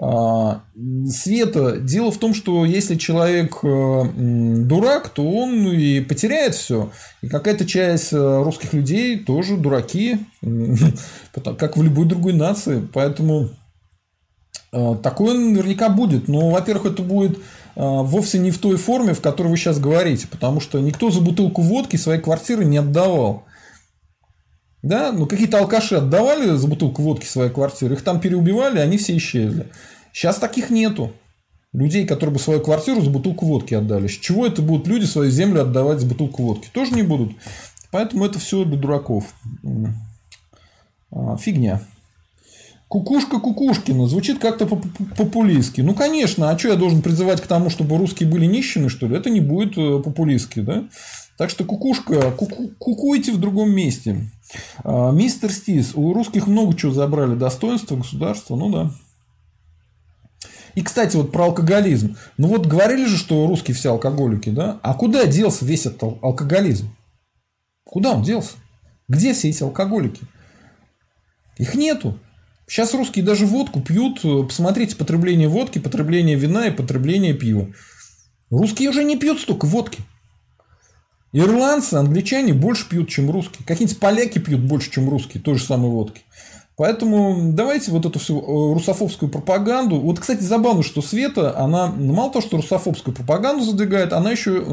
А, Света, дело в том, что если человек э, дурак, то он и потеряет все. И какая-то часть э, русских людей тоже дураки, как в любой другой нации. Поэтому э, такое наверняка будет. Но, во-первых, это будет вовсе не в той форме, в которой вы сейчас говорите, потому что никто за бутылку водки своей квартиры не отдавал. Да, ну какие-то алкаши отдавали за бутылку водки своей квартиры, их там переубивали, они все исчезли. Сейчас таких нету. Людей, которые бы свою квартиру за бутылку водки отдали. С чего это будут люди свою землю отдавать за бутылку водки? Тоже не будут. Поэтому это все для дураков. А, фигня. Кукушка Кукушкина звучит как-то популистски. Ну, конечно, а что я должен призывать к тому, чтобы русские были нищими, что ли? Это не будет э, популистски, да? Так что кукушка, куку, кукуйте в другом месте. А, мистер Стис, у русских много чего забрали. Достоинство государства, ну да. И, кстати, вот про алкоголизм. Ну вот говорили же, что русские все алкоголики, да? А куда делся весь этот алкоголизм? Куда он делся? Где все эти алкоголики? Их нету. Сейчас русские даже водку пьют. Посмотрите потребление водки, потребление вина и потребление пива. Русские уже не пьют столько водки. Ирландцы, англичане больше пьют, чем русские. Какие-нибудь поляки пьют больше, чем русские, той же самой водки. Поэтому давайте вот эту всю э, русофобскую пропаганду. Вот, кстати, забавно, что Света, она мало того, что русофобскую пропаганду задвигает, она еще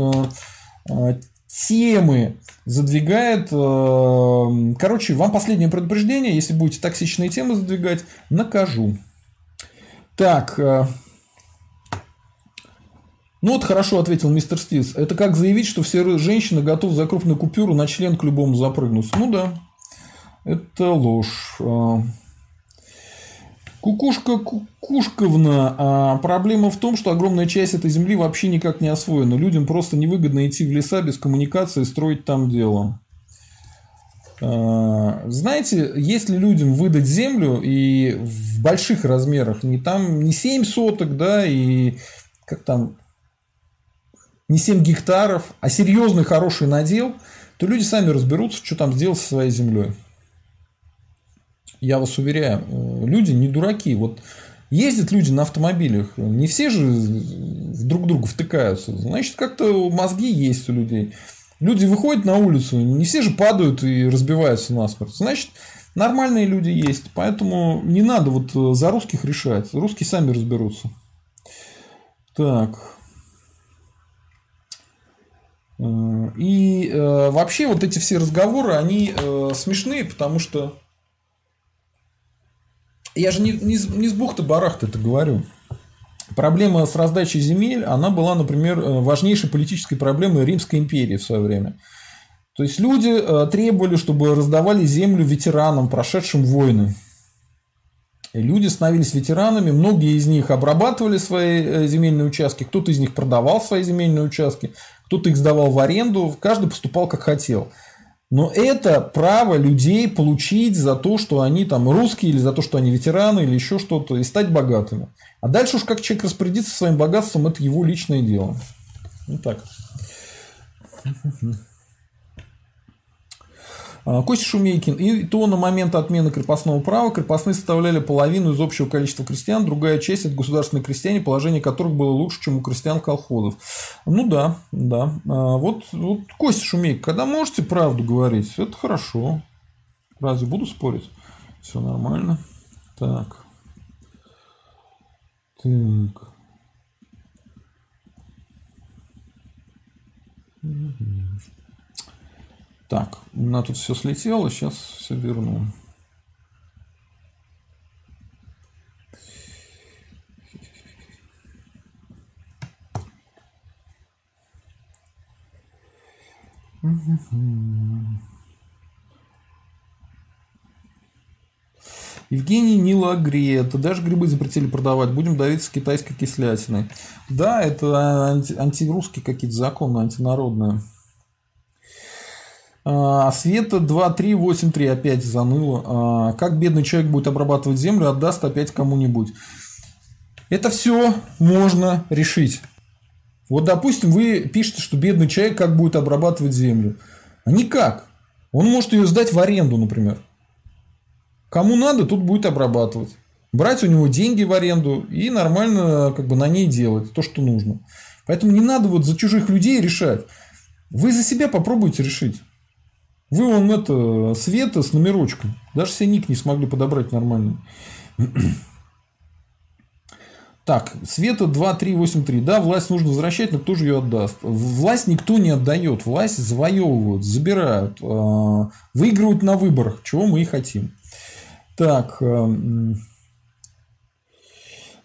э, э, темы задвигает. Короче, вам последнее предупреждение. Если будете токсичные темы задвигать, накажу. Так. Ну вот хорошо ответил мистер Стивс. Это как заявить, что все женщины готовы за крупную купюру на член к любому запрыгнуть. Ну да, это ложь. А, Кукушка Кукушковна. А проблема в том, что огромная часть этой земли вообще никак не освоена. Людям просто невыгодно идти в леса без коммуникации и строить там дело. А, знаете, если людям выдать землю и в больших размерах, не там не 7 соток, да, и как там, не 7 гектаров, а серьезный хороший надел, то люди сами разберутся, что там сделать со своей землей я вас уверяю, э, люди не дураки. Вот ездят люди на автомобилях, не все же друг друга втыкаются. Значит, как-то мозги есть у людей. Люди выходят на улицу, не все же падают и разбиваются насмерть. Значит, нормальные люди есть. Поэтому не надо вот э, за русских решать. Русские сами разберутся. Так. Э, и э, вообще вот эти все разговоры, они э, смешные, потому что я же не, не, не с бухты-барахты это говорю. Проблема с раздачей земель, она была, например, важнейшей политической проблемой Римской империи в свое время. То есть люди требовали, чтобы раздавали землю ветеранам, прошедшим войны. И люди становились ветеранами, многие из них обрабатывали свои земельные участки, кто-то из них продавал свои земельные участки, кто-то их сдавал в аренду, каждый поступал как хотел. Но это право людей получить за то, что они там русские, или за то, что они ветераны, или еще что-то, и стать богатыми. А дальше уж как человек распорядится своим богатством, это его личное дело. Вот так. А, Костя Шумейкин. И то на момент отмены крепостного права крепостные составляли половину из общего количества крестьян, другая часть – это государственные крестьяне, положение которых было лучше, чем у крестьян колхозов. Ну да, да. А, вот, вот Костя Шумейкин, когда можете правду говорить, это хорошо. Разве буду спорить? Все нормально. Так. Так. Так, у меня тут все слетело, сейчас все верну. Евгений Нилагрет. Даже грибы запретили продавать. Будем давиться китайской кислятиной. Да, это анти- антирусские какие-то законы, антинародные. А, Света 2383 опять заныла. А, как бедный человек будет обрабатывать землю, отдаст опять кому-нибудь. Это все можно решить. Вот, допустим, вы пишете, что бедный человек как будет обрабатывать землю. А никак. Он может ее сдать в аренду, например. Кому надо, тут будет обрабатывать. Брать у него деньги в аренду и нормально как бы на ней делать то, что нужно. Поэтому не надо вот за чужих людей решать. Вы за себя попробуйте решить. Вы вон это, Света с номерочком. Даже себе ник не смогли подобрать нормально. Так, Света 2383. Да, власть нужно возвращать, но кто же ее отдаст? Власть никто не отдает. Власть завоевывают, забирают, а, выигрывают на выборах, чего мы и хотим. Так,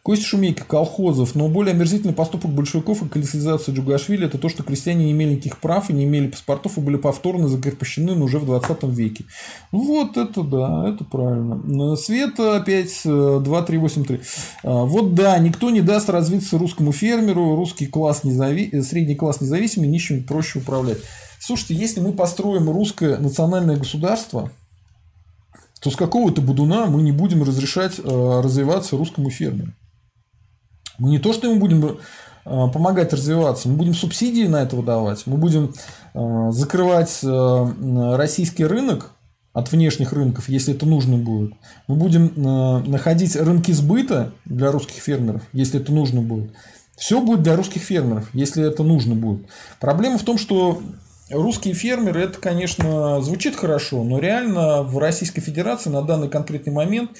Костя Шумейко, колхозов. Но более омерзительный поступок большевиков и коллективизация Джугашвили – это то, что крестьяне не имели никаких прав и не имели паспортов и были повторно закрепощены но уже в 20 веке. Вот это да, это правильно. Света опять 2383. Э, а, вот да, никто не даст развиться русскому фермеру, русский класс незави... средний класс независимый, нищим проще управлять. Слушайте, если мы построим русское национальное государство, то с какого-то будуна мы не будем разрешать э, развиваться русскому фермеру. Мы не то, что ему будем э, помогать развиваться, мы будем субсидии на это выдавать, мы будем э, закрывать э, российский рынок от внешних рынков, если это нужно будет. Мы будем находить рынки сбыта для русских фермеров, если это нужно будет. Все будет для русских фермеров, если это нужно будет. Проблема в том, что русские фермеры, это, конечно, звучит хорошо, но реально в Российской Федерации на данный конкретный момент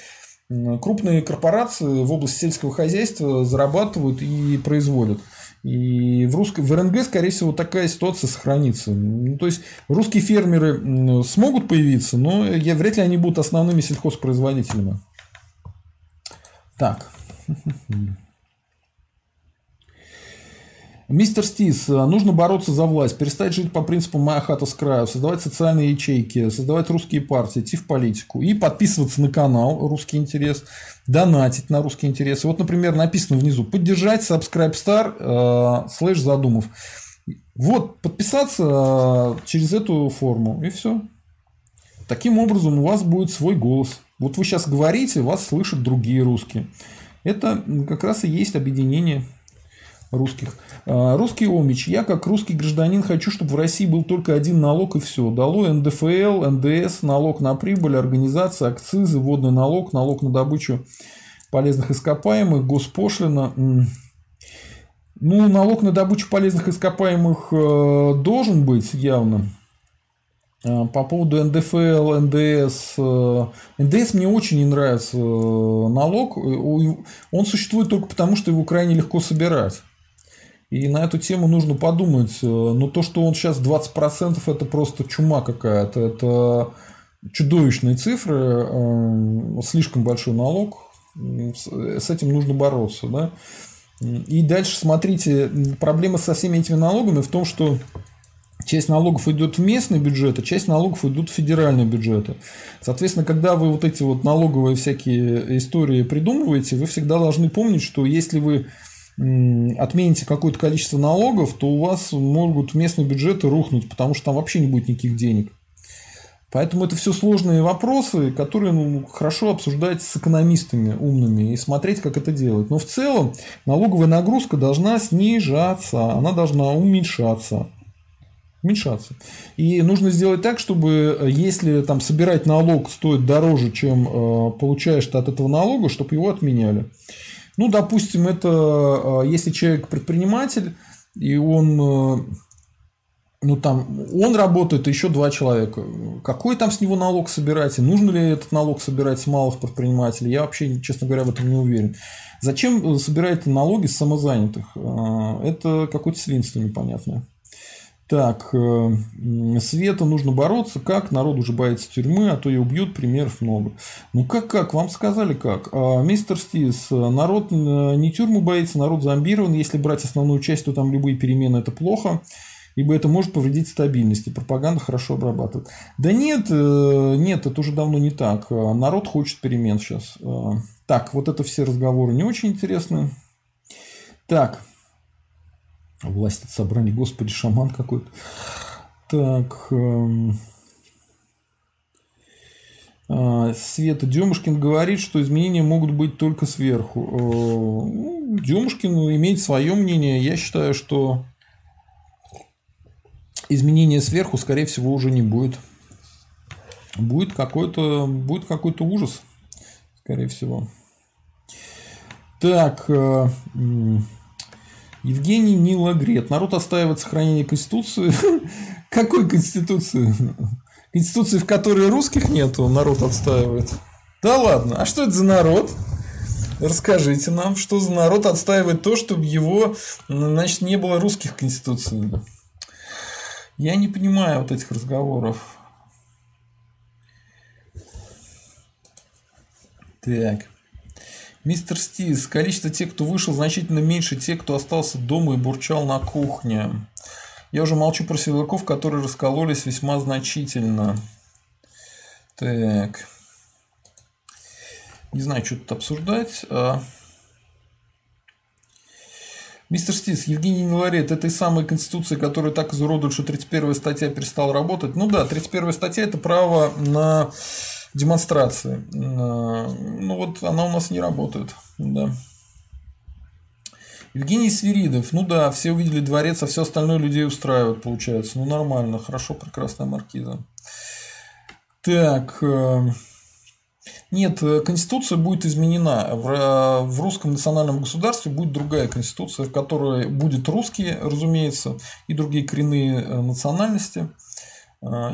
крупные корпорации в области сельского хозяйства зарабатывают и производят. И в, русской, в РНГ, скорее всего, такая ситуация сохранится. Ну, то есть русские фермеры смогут появиться, но я, вряд ли они будут основными сельхозпроизводителями. Так. Мистер Стис, нужно бороться за власть, перестать жить по принципу «моя хата с краю», создавать социальные ячейки, создавать русские партии, идти в политику и подписываться на канал «Русский интерес», донатить на «Русский интерес». Вот, например, написано внизу «Поддержать Subscribe Star э, слэш Задумов». Вот, подписаться э, через эту форму, и все. Таким образом, у вас будет свой голос. Вот вы сейчас говорите, вас слышат другие русские. Это как раз и есть объединение русских. А, русский омич. Я, как русский гражданин, хочу, чтобы в России был только один налог и все. Дало НДФЛ, НДС, налог на прибыль, организация, акцизы, водный налог, налог на добычу полезных ископаемых, госпошлина. Ну, налог на добычу полезных ископаемых э, должен быть явно. А, по поводу НДФЛ, НДС. Э, НДС мне очень не нравится э, налог. Он существует только потому, что его крайне легко собирать. И на эту тему нужно подумать. Э, но то, что он сейчас 20%, это просто чума какая-то. Это чудовищные цифры, э, слишком большой налог. С этим нужно бороться. Да? И дальше, смотрите, проблема со всеми этими налогами в том, что часть налогов идет в местный бюджет, а часть налогов идут в федеральные бюджеты. Соответственно, когда вы вот эти вот налоговые всякие истории придумываете, вы всегда должны помнить, что если вы отмените какое-то количество налогов, то у вас могут местные бюджеты рухнуть, потому что там вообще не будет никаких денег. Поэтому это все сложные вопросы, которые ну, хорошо обсуждать с экономистами умными и смотреть, как это делать. Но в целом налоговая нагрузка должна снижаться, она должна уменьшаться. Уменьшаться. И нужно сделать так, чтобы э, если там собирать налог стоит дороже, чем э, получаешь ты от этого налога, чтобы его отменяли. Ну, допустим, это а, если человек предприниматель, и он э, ну там он работает, еще два человека. Какой там с него налог собирать? И нужно ли этот налог собирать с малых предпринимателей? Я вообще, честно говоря, в этом не уверен. Зачем э, собирать налоги с самозанятых? А, это какое-то свинство непонятное. Так, э, Света нужно бороться. Как? Народ уже боится тюрьмы, а то и убьют. Примеров много. Ну как, как? Вам сказали как? А, мистер Стис, народ э, не тюрьму боится, народ зомбирован. Если брать основную часть, то там любые перемены это плохо ибо это может повредить стабильности. Пропаганда хорошо обрабатывает. Да нет, э, нет, это уже давно не так. Народ хочет перемен сейчас. Так, вот это все разговоры не очень интересны. Так, Власть от собрания, господи, шаман какой-то. Так. Эм... А, Света Демушкин говорит, что изменения могут быть только сверху. Э, ну, Демушкин имеет свое мнение. Я считаю, что изменения сверху, скорее всего, уже не будет. Будет какой-то будет какой-то ужас, скорее всего. Так. Евгений Милогрет. Народ отстаивает сохранение Конституции. Какой Конституции? Конституции, в которой русских нету, народ отстаивает. Да ладно, а что это за народ? Расскажите нам, что за народ отстаивает то, чтобы его, значит, не было русских конституций. Я не понимаю вот этих разговоров. Так. Мистер Стиз, количество тех, кто вышел, значительно меньше тех, кто остался дома и бурчал на кухне. Я уже молчу про силовиков, которые раскололись весьма значительно. Так. Не знаю, что тут обсуждать. А... Мистер Стис, Евгений не говорит, этой самой конституции, которая так изуродует, что 31 статья перестала работать. Ну да, 31 статья – это право на демонстрации. Ну вот она у нас не работает. Да. Евгений Свиридов. Ну да, все увидели дворец, а все остальное людей устраивает, получается. Ну нормально, хорошо, прекрасная маркиза. Так. Э, Нет, э, конституция будет изменена. В русском национальном государстве будет другая конституция, в которой будет русские, разумеется, и другие коренные национальности.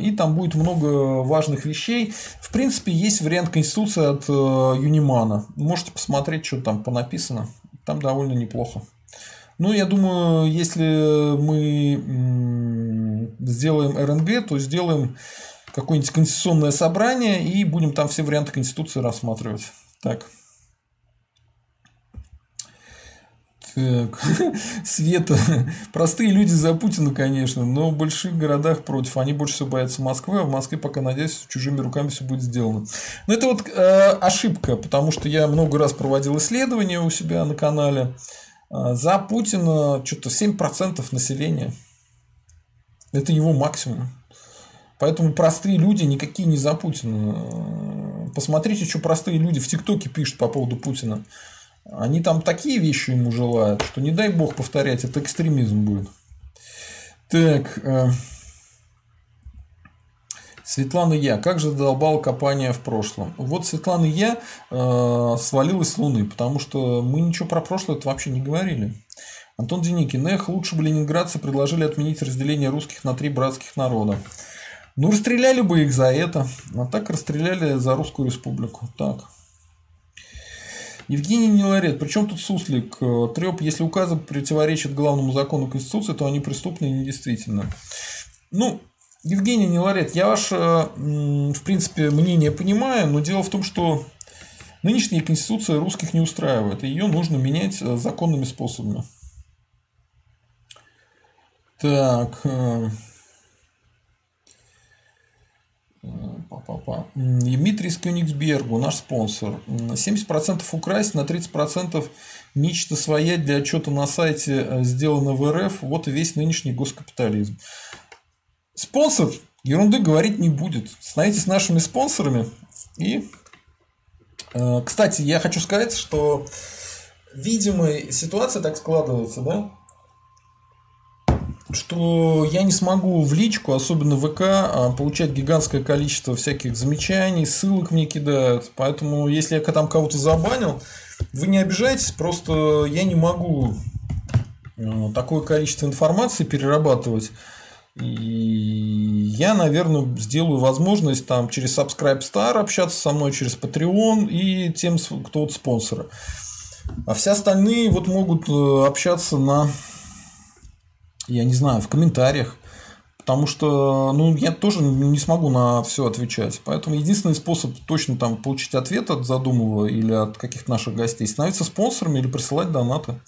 И там будет много важных вещей. В принципе, есть вариант конституции от Юнимана. Можете посмотреть, что там понаписано. Там довольно неплохо. Ну, я думаю, если мы сделаем РНГ, то сделаем какое-нибудь конституционное собрание и будем там все варианты Конституции рассматривать. Так. Так, Света. Простые люди за Путина, конечно, но в больших городах против. Они больше всего боятся Москвы, а в Москве пока, надеюсь, чужими руками все будет сделано. Но это вот э, ошибка, потому что я много раз проводил исследования у себя на канале. А, за Путина что-то 7% населения. Это его максимум. Поэтому простые люди никакие не за Путина. Посмотрите, что простые люди в ТикТоке пишут по поводу Путина. Они там такие вещи ему желают, что не дай бог повторять, это экстремизм будет. Так, э, Светлана Я. Как же задолбал копание в прошлом? Вот Светлана Я э, свалилась с Луны, потому что мы ничего про прошлое вообще не говорили. Антон Деникин. Эх, лучше бы ленинградцы предложили отменить разделение русских на три братских народа. Ну, расстреляли бы их за это. А так расстреляли за Русскую Республику. Так. Евгений Неларет. Причем тут суслик? Э, Треп, если указы противоречат главному закону Конституции, то они преступны и недействительны. Ну, Евгений Неларет, я ваше, в принципе, мнение понимаю, но дело в том, что нынешняя конституция русских не устраивает, и ее нужно менять э, законными способами. Так. Э, э, Папа. Дмитрий из Кёнигсбергу, наш спонсор. 70% украсть, на 30% нечто своя для отчета на сайте сделано в РФ. Вот и весь нынешний госкапитализм. Спонсор ерунды говорить не будет. Становитесь нашими спонсорами. И, э, кстати, я хочу сказать, что, видимо, ситуация так складывается, да, что я не смогу в личку, особенно в ВК, а, получать гигантское количество всяких замечаний, ссылок мне кидают. Поэтому, если я там кого-то забанил, вы не обижайтесь, просто я не могу э, такое количество информации перерабатывать. И я, наверное, сделаю возможность там через Subscribe Star общаться со мной, через Patreon и тем, кто вот спонсоры. А все остальные вот могут э, общаться на, я не знаю, в комментариях. Потому что, ну, я тоже не смогу на все отвечать. Поэтому единственный способ точно там получить ответ от Задумова или от каких-то наших гостей становиться спонсорами или присылать донаты.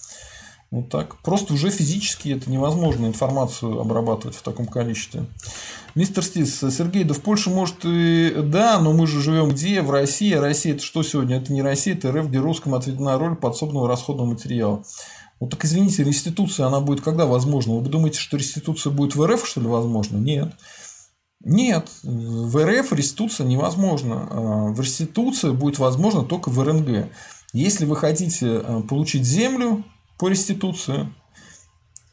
Вот так. Просто уже физически это невозможно информацию обрабатывать в таком количестве. Мистер Стис, Сергей, да в Польше может и да, но мы же живем где? В России. А Россия это что сегодня? Это не Россия, это РФ, где русскому отведена роль подсобного расходного материала. Вот так извините, реституция, она будет когда возможна? Вы думаете, что реституция будет в РФ, что ли, возможно? Нет. Нет, в РФ реституция невозможна. А, в реституция будет возможно только в РНГ. Если вы хотите а, получить землю, по реституции,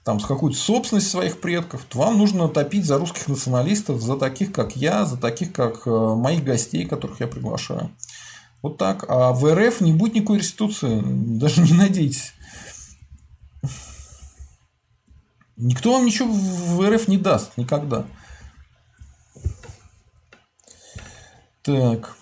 там, с какую-то собственность своих предков, то вам нужно топить за русских националистов, за таких, как я, за таких, как э, моих гостей, которых я приглашаю. Вот так. А в РФ не будет никакой реституции. Даже не надейтесь. Никто вам ничего в РФ не даст. Никогда. Так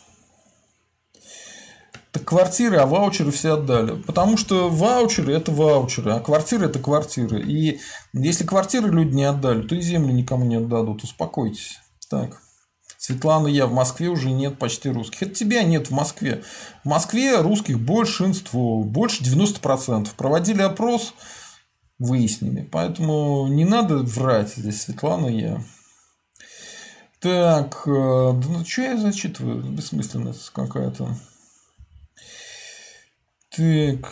квартиры, а ваучеры все отдали. Потому что ваучеры – это ваучеры, а квартиры – это квартиры. И если квартиры люди не отдали, то и землю никому не отдадут. Успокойтесь. Так. Светлана, я в Москве уже нет почти русских. Это тебя нет в Москве. В Москве русских большинство, больше 90%. Проводили опрос, выяснили. Поэтому не надо врать здесь, Светлана, я. Так, э, да ну что я зачитываю? Бессмысленность какая-то. Так.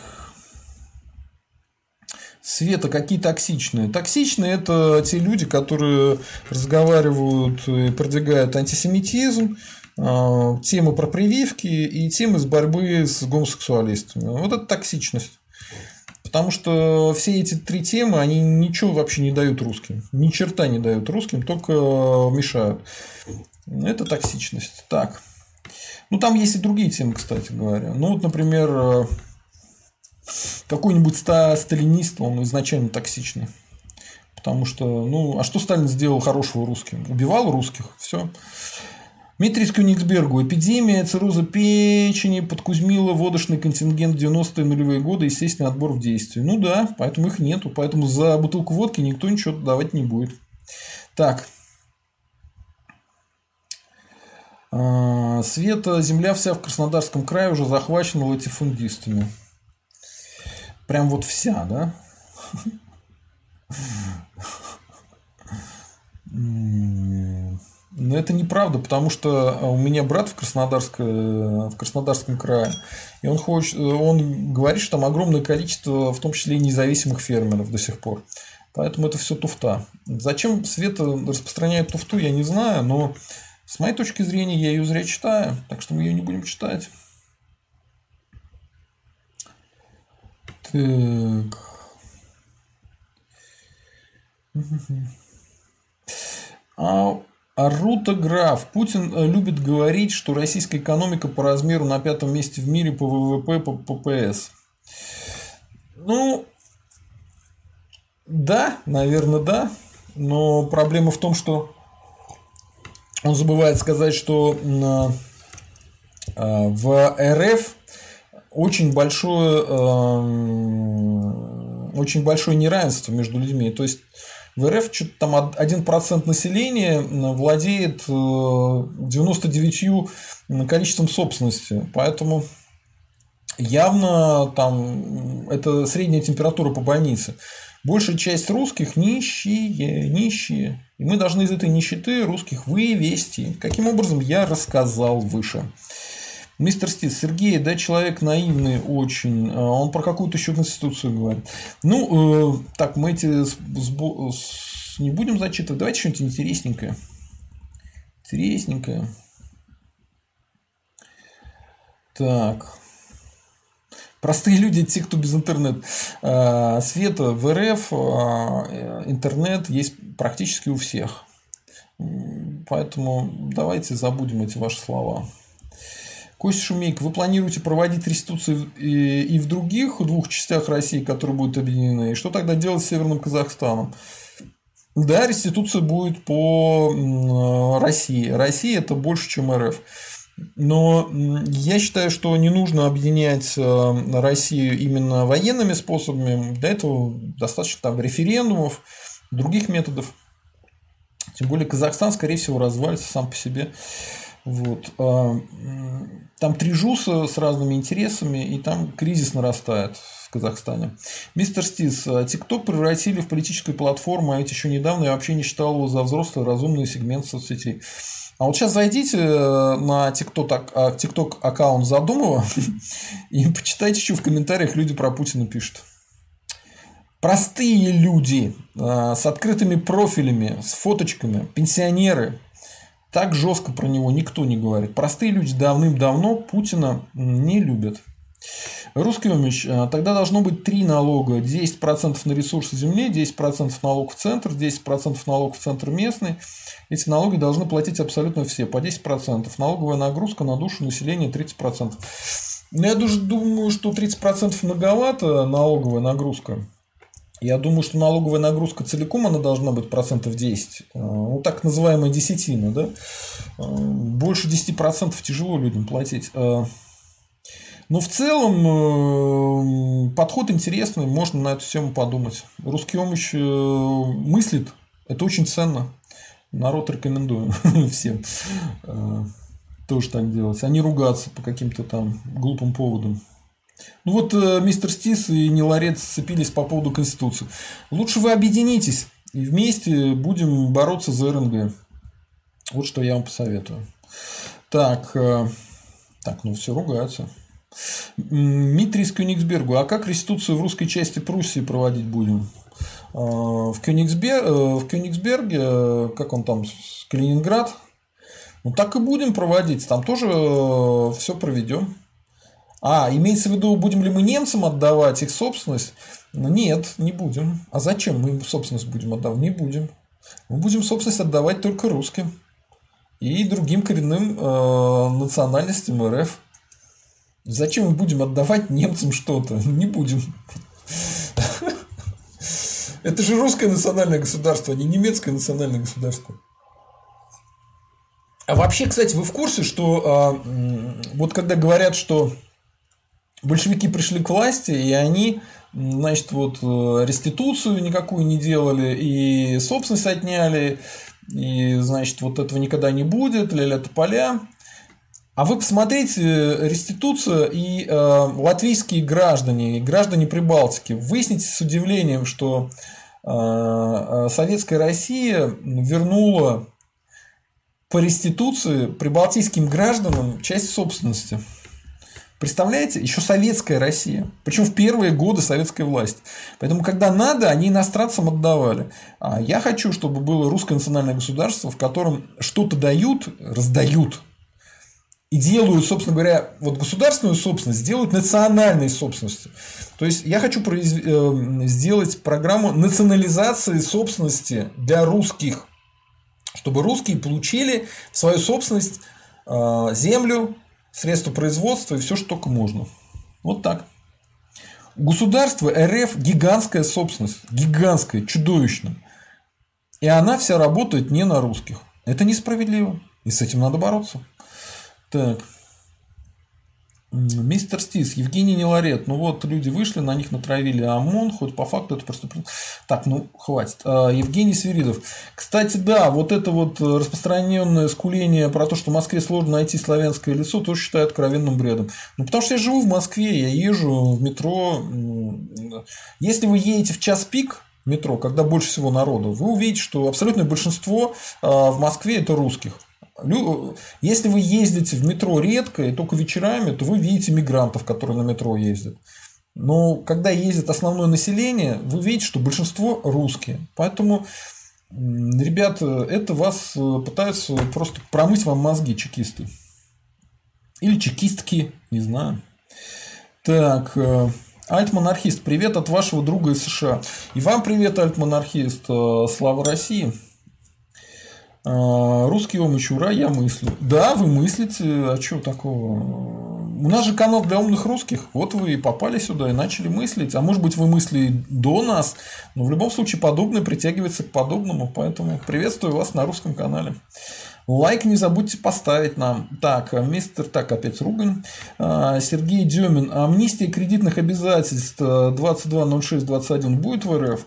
Света, какие токсичные? Токсичные – это те люди, которые разговаривают и продвигают антисемитизм, а, темы про прививки и темы с борьбы с гомосексуалистами. Вот это токсичность. Потому что все эти три темы, они ничего вообще не дают русским. Ни черта не дают русским, только мешают. Это токсичность. Так. Ну, там есть и другие темы, кстати говоря. Ну, вот, например, э, какой-нибудь сталинист, он изначально токсичный. Потому что, ну, а что Сталин сделал хорошего русским? Убивал русских, все. Дмитрий Кёнигсбергу. Эпидемия цирроза печени подкузмила водочный контингент 90-е нулевые годы, естественный отбор в действии. Ну да, поэтому их нету. Поэтому за бутылку водки никто ничего давать не будет. Так. А, Света, земля вся в Краснодарском крае уже захвачена латифундистами. Прям вот вся, да? Но это неправда, потому что у меня брат в, Краснодарск, в Краснодарском крае, и он, хочет, он говорит, что там огромное количество, в том числе и независимых фермеров до сих пор. Поэтому это все туфта. Зачем Света распространяет туфту, я не знаю, но с моей точки зрения я ее зря читаю, так что мы ее не будем читать. Так. А, Арута Граф. Путин э, любит говорить, что российская экономика по размеру на пятом месте в мире по ВВП, по ППС. Ну, да, наверное, да. Но проблема в том, что он забывает сказать, что э, в РФ очень большое, очень большое неравенство между людьми. То есть в РФ что-то там 1% населения владеет 99 э, количеством собственности. Поэтому явно там это средняя температура по больнице. Большая часть русских нищие, нищие. И мы должны из этой нищеты русских вывести. Каким образом, я рассказал выше. Мистер Стит, Сергей, да, человек наивный очень. А он про какую-то еще конституцию говорит. Ну, э, так, мы эти не будем зачитывать. Давайте что-нибудь интересненькое. Интересненькое. Так. Простые люди, те, кто без интернета. А, Света в РФ, а, интернет есть практически у всех. Поэтому давайте забудем эти ваши слова. Костя Шумейко, вы планируете проводить реституцию и в других двух частях России, которые будут объединены? И что тогда делать с Северным Казахстаном? Да, реституция будет по России. Россия это больше, чем РФ. Но я считаю, что не нужно объединять э, Россию именно военными способами. Для этого достаточно там референдумов, других методов. Тем более Казахстан, скорее всего, развалится сам по себе. Вот. А, там три жуса с разными интересами, и там кризис нарастает в Казахстане. Мистер Стис, а, ТикТок превратили в политическую платформу, а ведь еще недавно я вообще не считал его за взрослый разумный сегмент соцсетей. А вот сейчас зайдите э, на TikTok, TikTok аккаунт Задумова и почитайте, что в комментариях люди про Путина пишут. Простые люди э, с открытыми профилями, с фоточками, пенсионеры, так жестко про него никто не говорит. Простые люди давным-давно Путина не любят. Русский умеч. А, тогда должно быть три налога. 10% на ресурсы земли, 10% налог в центр, 10% налог в центр местный. Эти налоги должны платить абсолютно все, по 10%. Налоговая нагрузка на душу населения 30%. Но я даже думаю, что 30% многовато налоговая нагрузка. Я думаю, что налоговая нагрузка целиком она должна быть процентов 10. А, ну, так называемая десятина. Да? А, больше 10% тяжело людям платить. А, но в целом э, подход интересный, можно на эту тему подумать. Русский э, мыслит, это очень ценно. Народ рекомендую всем тоже так делать, а не ругаться по каким-то там глупым поводам. Ну вот э, мистер Стис и Ниларец сцепились по поводу Конституции. Лучше вы объединитесь и вместе будем бороться за РНГ. Вот что я вам посоветую. Так, э, так, ну все ругаются. Дмитрий из Кёнигсбергу. А как реституцию в русской части Пруссии проводить будем? Э, в, Кёнигсбер... в Кёнигсберге, как он там, Калининград, ну так и будем проводить. Там тоже все проведем. А, имеется в виду, будем ли мы немцам отдавать их собственность? Ну, нет, не будем. А зачем мы им собственность будем отдавать? Не будем. Мы будем собственность отдавать только русским. и другим коренным э, национальностям РФ. Зачем мы будем отдавать немцам что-то? Не будем. Это же русское национальное государство, а не немецкое национальное государство. А вообще, кстати, вы в курсе, что э, вот когда говорят, что большевики пришли к власти, и они, значит, вот э, реституцию никакую не делали, и собственность отняли, и, значит, вот этого никогда не будет, ля-ля тополя. А вы посмотрите, реституция и э, латвийские граждане, и граждане Прибалтики, выясните с удивлением, что э, э советская Россия вернула по реституции прибалтийским гражданам часть собственности. Представляете, еще советская Россия. Причем в первые годы советской власти. Поэтому, когда надо, они иностранцам отдавали. А я хочу, чтобы было русское национальное государство, в котором что-то дают, раздают. И делают, собственно говоря, вот государственную собственность делают национальной собственностью. То есть я хочу произв... Э, сделать программу национализации собственности для русских. Чтобы русские получили в свою собственность э, землю, средства производства и все, что только можно. Вот так. У государства РФ гигантская собственность, гигантская, чудовищная. И она вся работает не на русских. Это несправедливо. И с этим надо бороться. Так. Мистер Стис, Евгений Неларет. Ну вот, люди вышли, на них натравили ОМОН, хоть по факту это преступление. Так, ну хватит. А, Евгений Свиридов. Кстати, да, вот это вот распространенное скуление про то, что в Москве сложно найти славянское лицо, тоже считаю откровенным бредом. Ну, потому что я живу в Москве, я езжу в метро. Если вы едете в час пик, метро, когда больше всего народу, вы увидите, что абсолютное большинство а, в Москве это русских. Если вы ездите в метро редко и только вечерами, то вы видите мигрантов, которые на метро ездят. Но когда ездит основное население, вы видите, что большинство русские. Поэтому, ребята, это вас э, пытаются просто промыть вам мозги чекисты. Или чекистки, не знаю. Так, э, Альт-монархист, привет от вашего друга из США. И вам привет, альт-монархист. Э, слава России. А, русский омыч, ура, я мыслю. Да, вы мыслите, а что такого? У нас же канал для умных русских. Вот вы и попали сюда и начали мыслить. А может быть, вы мысли до нас. Но в любом случае, подобное притягивается к подобному. Поэтому приветствую вас на русском канале. Лайк не забудьте поставить нам. Так, мистер, так, опять ругань. А, Сергей Демин. Амнистия кредитных обязательств 220621 будет в РФ?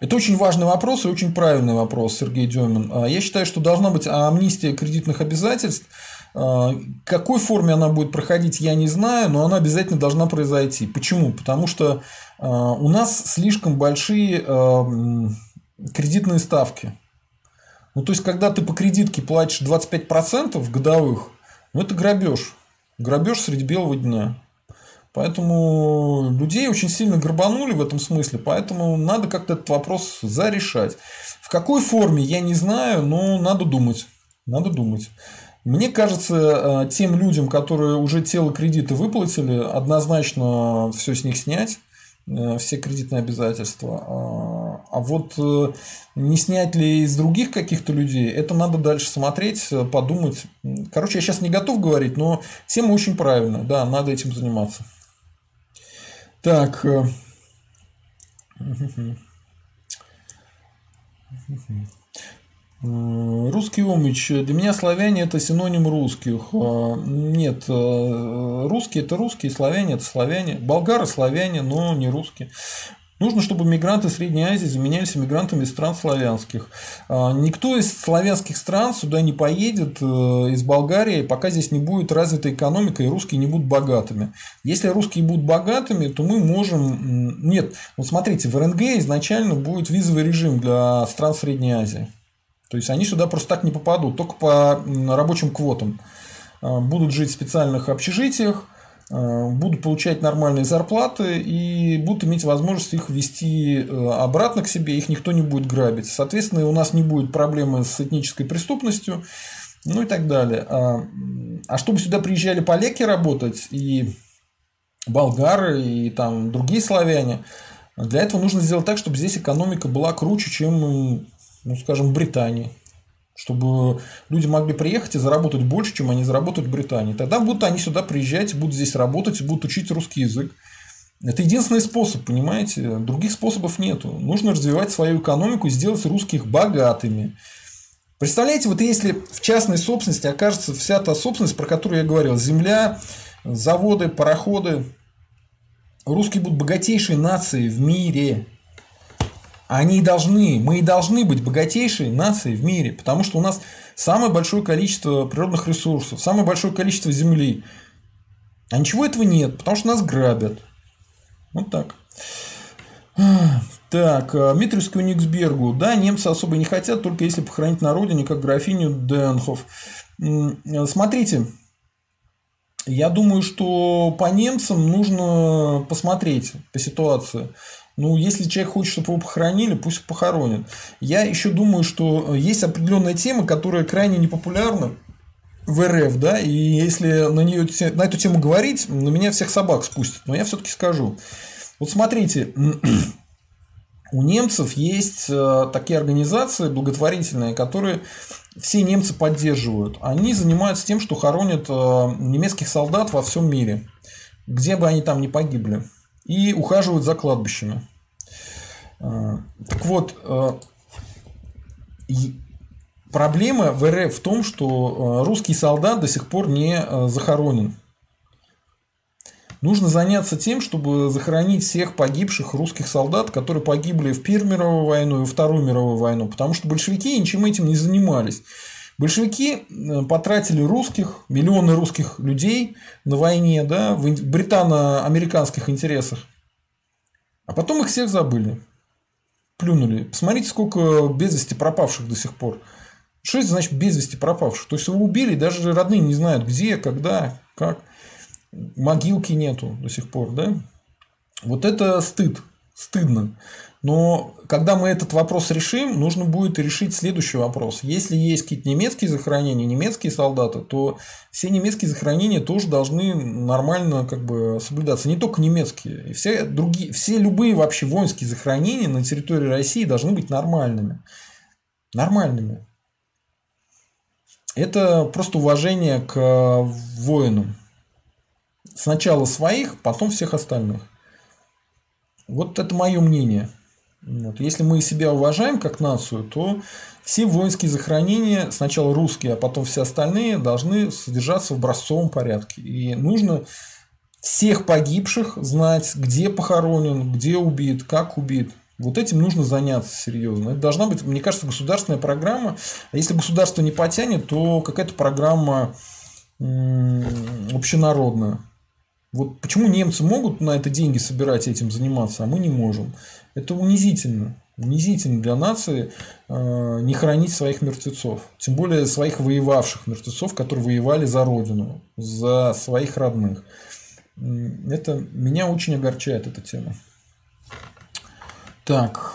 Это очень важный вопрос и очень правильный вопрос, Сергей Демин. А, я считаю, что должна быть амнистия кредитных обязательств. А, какой форме она будет проходить, я не знаю, но она обязательно должна произойти. Почему? Потому что а, у нас слишком большие кредитные ставки. Ну, то есть, когда ты по кредитке платишь 25% годовых, ну, это грабеж. Грабеж среди белого дня. Поэтому людей очень сильно грабанули в этом смысле, поэтому надо как-то этот вопрос зарешать. В какой форме, я не знаю, но надо думать. Надо думать. Мне кажется, э, тем людям, которые уже тело кредита выплатили, однозначно все с них снять, э, все кредитные обязательства. А, а вот э, не снять ли из других каких-то людей, это надо дальше смотреть, подумать. Короче, я сейчас не готов говорить, но тема очень правильная. Да, надо этим заниматься. Так. Э, русский омич. Для меня славяне это синоним русских. Э, нет, э, русские это русские, славяне это славяне. Болгары славяне, но не русские. Нужно, чтобы мигранты Средней Азии заменялись мигрантами из стран славянских. А, никто из славянских стран сюда не поедет, э, из Болгарии, пока здесь не будет развита экономика и русские не будут богатыми. Если русские будут богатыми, то мы можем... Нет, вот смотрите, в РНГ изначально будет визовый режим для стран Средней Азии. То есть они сюда просто так не попадут, только по рабочим квотам. А, будут жить в специальных общежитиях, будут получать нормальные зарплаты и будут иметь возможность их ввести э, обратно к себе, их никто не будет грабить. Соответственно, у нас не будет проблемы с этнической преступностью, ну и так далее. А, а чтобы сюда приезжали поляки работать и болгары и там другие славяне, для этого нужно сделать так, чтобы здесь экономика была круче, чем, ну, скажем, в Британии чтобы люди могли приехать и заработать больше, чем они заработают в Британии. Тогда будут они сюда приезжать, будут здесь работать, будут учить русский язык. Это единственный способ, понимаете? Других способов нету. Нужно развивать свою экономику и сделать русских богатыми. Представляете, вот если в частной собственности окажется вся та собственность, про которую я говорил, земля, заводы, пароходы, русские будут богатейшей нацией в мире. Они должны, мы и должны быть богатейшей нацией в мире, потому что у нас самое большое количество природных ресурсов, самое большое количество земли. А ничего этого нет, потому что нас грабят. Вот так. Так, э, Митревскую Никсбергу. Да, немцы особо не хотят, только если похоронить на родине, как графиню Денхов. Э, смотрите, я думаю, что по немцам нужно посмотреть по ситуации. Ну, если человек хочет, чтобы его похоронили, пусть похоронят. Я еще думаю, что есть определенная тема, которая крайне непопулярна в РФ, да, и если на, нее, на эту тему говорить, на меня всех собак спустят. Но я все-таки скажу. Вот смотрите, у немцев есть э, такие организации благотворительные, которые все немцы поддерживают. Они занимаются тем, что хоронят э, немецких солдат во всем мире, где бы они там ни погибли, и ухаживают за кладбищами. Э, так вот, проблема в РФ в том, что русский солдат до сих пор не захоронен. Нужно заняться тем, чтобы захоронить всех погибших русских солдат, которые погибли в Первую мировую войну и Вторую мировую войну, потому что большевики ничем этим не занимались. Большевики э, потратили русских, миллионы русских людей на войне, да, в британо-американских интересах. А потом их всех забыли. Плюнули. Посмотрите, сколько без вести пропавших до сих пор. Что это значит без вести пропавших? То есть его убили, даже родные не знают, где, когда, как могилки нету до сих пор, да? Вот это стыд, стыдно. Но когда мы этот вопрос решим, нужно будет решить следующий вопрос. Если есть какие-то немецкие захоронения, немецкие солдаты, то все немецкие захоронения тоже должны нормально как бы соблюдаться. Не только немецкие. И все, другие, все любые вообще воинские захоронения на территории России должны быть нормальными. Нормальными. Это просто уважение к воинам. Сначала своих, потом всех остальных. Вот это мое мнение. Вот. Если мы себя уважаем как нацию, то все воинские захоронения, сначала русские, а потом все остальные, должны содержаться в образцовом порядке. И нужно всех погибших знать, где похоронен, где убит, как убит. Вот этим нужно заняться серьезно. Это должна быть, мне кажется, государственная программа. А если государство не потянет, то какая-то программа общенародная. Вот почему немцы могут на это деньги собирать этим заниматься, а мы не можем. Это унизительно. Унизительно для нации э, не хранить своих мертвецов. Тем более своих воевавших мертвецов, которые воевали за родину, за своих родных. Это меня очень огорчает эта тема. Так.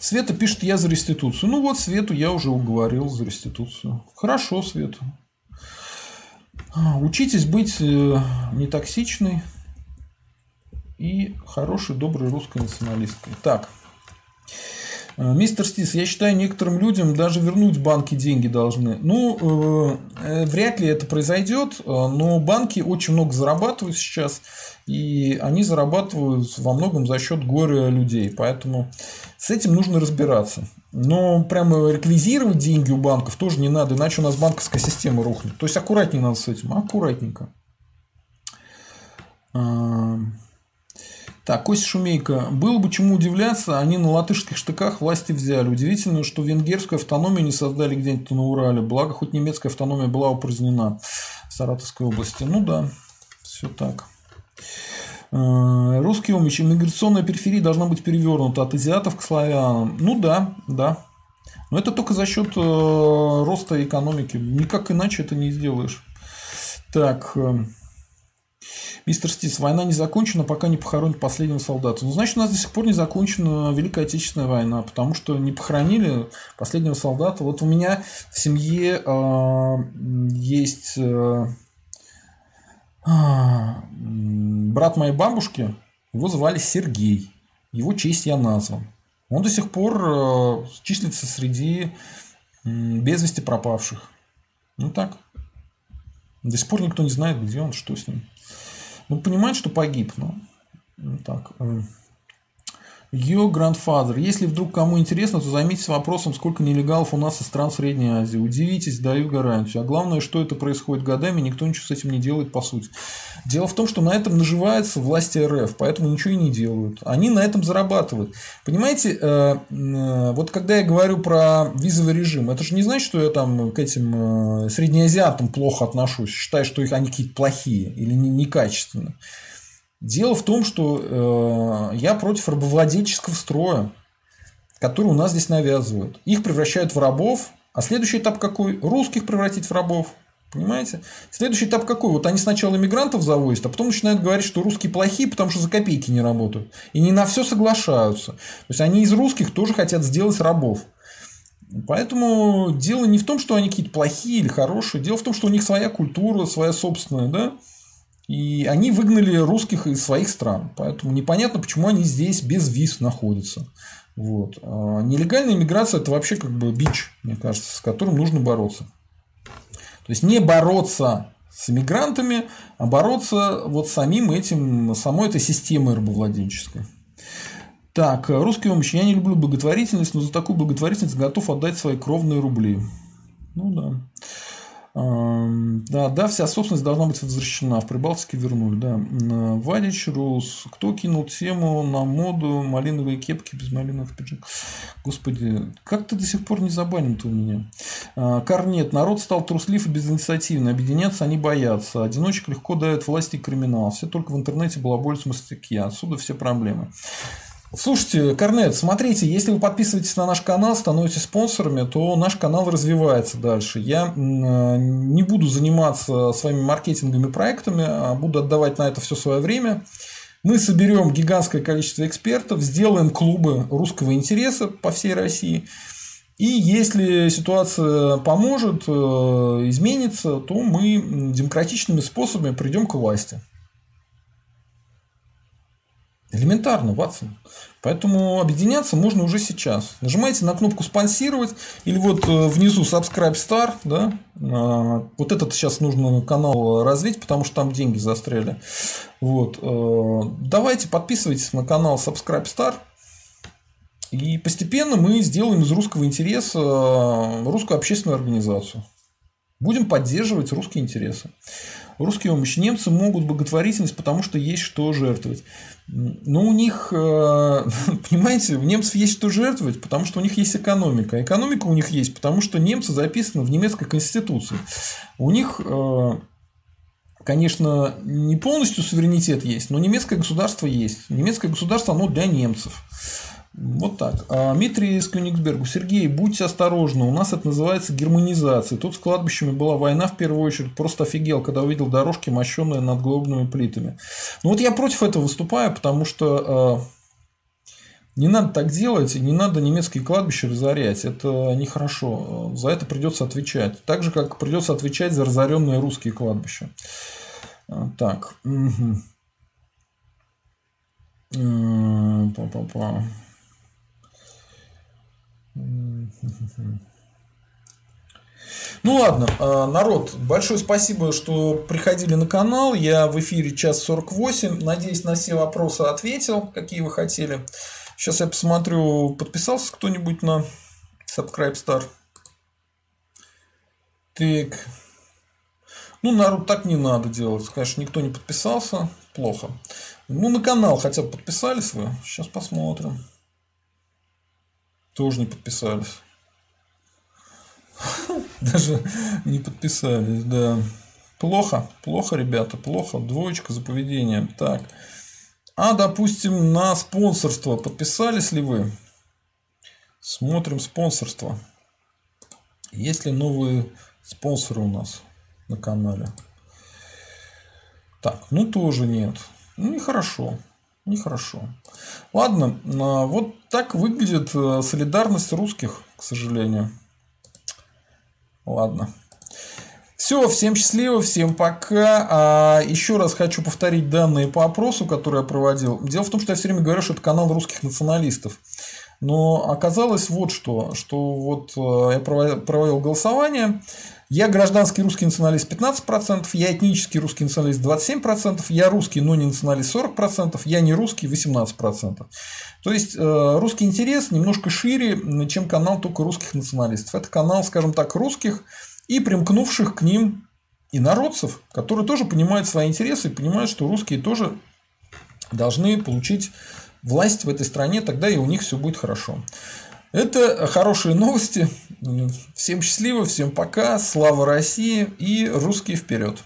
Света пишет, я за реституцию. Ну вот, Свету я уже уговорил за реституцию. Хорошо, Света. Учитесь быть э, нетоксичной и хорошей, доброй русской националисткой. Так. Э, мистер Стис, я считаю, некоторым людям даже вернуть банки деньги должны. Ну, э, вряд ли это произойдет, но банки очень много зарабатывают сейчас, и они зарабатывают во многом за счет горя людей. Поэтому с этим нужно разбираться. Но прямо реквизировать деньги у банков тоже не надо, иначе у нас банковская система рухнет. То есть аккуратнее надо с этим, аккуратненько. Так, Костя Шумейко. Было бы чему удивляться, они на латышских штыках власти взяли. Удивительно, что венгерскую автономию не создали где-нибудь на Урале. Благо, хоть немецкая автономия была упразднена в Саратовской области. Ну да, все так. Э, русский омич, иммиграционная периферия должна быть перевернута от азиатов к славянам. Ну да, да. Но это только за счет э, роста экономики. Никак иначе это не сделаешь. Так. Э, мистер Стис, война не закончена, пока не похоронят последнего солдата. Ну, значит, у нас до сих пор не закончена Великая Отечественная война, потому что не похоронили последнего солдата. Вот у меня в семье э, есть э, брат моей бабушки, его звали Сергей. Его честь я назван. Он до сих пор э, числится среди без вести пропавших. Ну так. До сих пор никто не знает, где он, что с ним. Ну, понимает, что погиб, но ну, так. Your grandfather. Если вдруг кому интересно, то займитесь вопросом, сколько нелегалов у нас из стран Средней Азии. Удивитесь, даю гарантию. А главное, что это происходит годами, никто ничего с этим не делает по сути. Дело в том, что на этом наживается власти РФ, поэтому ничего и не делают. Они на этом зарабатывают. Понимаете, э, э, вот когда я говорю про визовый режим, это же не значит, что я там к этим э, среднеазиатам плохо отношусь, считаю, что их они какие-то плохие или некачественные. Дело в том, что э, я против рабовладельческого строя, который у нас здесь навязывают. Их превращают в рабов, а следующий этап какой? Русских превратить в рабов. Понимаете? Следующий этап какой? Вот они сначала иммигрантов завозят, а потом начинают говорить, что русские плохие, потому что за копейки не работают. И не на все соглашаются. То есть они из русских тоже хотят сделать рабов. Поэтому дело не в том, что они какие-то плохие или хорошие. Дело в том, что у них своя культура, своя собственная, да? И они выгнали русских из своих стран. Поэтому непонятно, почему они здесь без виз находятся. Вот. А нелегальная иммиграция – это вообще как бы бич, мне кажется, с которым нужно бороться. То есть не бороться с иммигрантами, а бороться вот самим этим, самой этой системой рабовладенческой. Так, русский помощь. Я не люблю благотворительность, но за такую благотворительность готов отдать свои кровные рубли. Ну да. Да, да, вся собственность должна быть возвращена. В Прибалтике вернули, да. Вадич Рус. Кто кинул тему на моду малиновые кепки без малиновых пиджак? Господи, как ты до сих пор не забанен-то у меня? А, Корнет. Народ стал труслив и безинициативный. Объединяться они боятся. Одиночек легко дают власти и криминал. Все только в интернете балаболят мастяки. Отсюда все проблемы. Слушайте, Корнет, смотрите, если вы подписываетесь на наш канал, становитесь спонсорами, то наш канал развивается дальше. Я не буду заниматься своими маркетинговыми проектами, а буду отдавать на это все свое время. Мы соберем гигантское количество экспертов, сделаем клубы русского интереса по всей России. И если ситуация поможет, э, изменится, то мы демократичными способами придем к власти. Элементарно, Ватсон. Поэтому объединяться можно уже сейчас. Нажимаете на кнопку спонсировать или вот э, внизу subscribe star, да, а, вот этот сейчас нужно канал развить, потому что там деньги застряли. Вот. Э, давайте подписывайтесь на канал subscribe star. И постепенно мы сделаем из русского интереса э, русскую общественную организацию. Будем поддерживать русские интересы. Русские помощь. Немцы могут благотворительность, потому что есть что жертвовать. Но у них, э, понимаете, у немцев есть что жертвовать, потому что у них есть экономика. Экономика у них есть, потому что немцы записаны в немецкой конституции. У них, э, конечно, не полностью суверенитет есть, но немецкое государство есть. Немецкое государство, оно для немцев. Вот так. А Дмитрий из Кёнигсбергу. Сергей, будьте осторожны. У нас это называется германизация. Тут с кладбищами была война в первую очередь. Просто офигел, когда увидел дорожки, мощенные надгробными плитами. Ну вот я против этого выступаю, потому что э, не надо так делать, не надо немецкие кладбища разорять. Это нехорошо. За это придется отвечать. Так же, как придется отвечать за разоренные русские кладбища. Так. Угу. Ну ладно, а, народ, большое спасибо, что приходили на канал. Я в эфире час 48. Надеюсь, на все вопросы ответил, какие вы хотели. Сейчас я посмотрю, подписался кто-нибудь на Subscribe Star. Так. Ну, народ, так не надо делать. Конечно, никто не подписался. Плохо. Ну, на канал хотя бы подписались вы. Сейчас посмотрим. Тоже не подписались. Даже не подписались, да. Плохо, плохо, ребята, плохо. Двоечка за поведение. Так. А, допустим, на спонсорство подписались ли вы? Смотрим спонсорство. Есть ли новые спонсоры у нас на канале? Так, ну тоже нет. Ну, нехорошо. Нехорошо. Ладно, а, вот так выглядит э, солидарность русских, к сожалению. Ладно. Все, всем счастливо, всем пока. А еще раз хочу повторить данные по опросу, который я проводил. Дело в том, что я все время говорю, что это канал русских националистов. Но оказалось вот что, что вот э, я проводил голосование, я гражданский русский националист 15%, я этнический русский националист 27%, я русский, но не националист 40%, я не русский 18%. То есть э, русский интерес немножко шире, чем канал только русских националистов. Это канал, скажем так, русских и примкнувших к ним инородцев, которые тоже понимают свои интересы и понимают, что русские тоже должны получить власть в этой стране, тогда и у них все будет хорошо. Это хорошие новости. Всем счастливо, всем пока, слава России и русские вперед!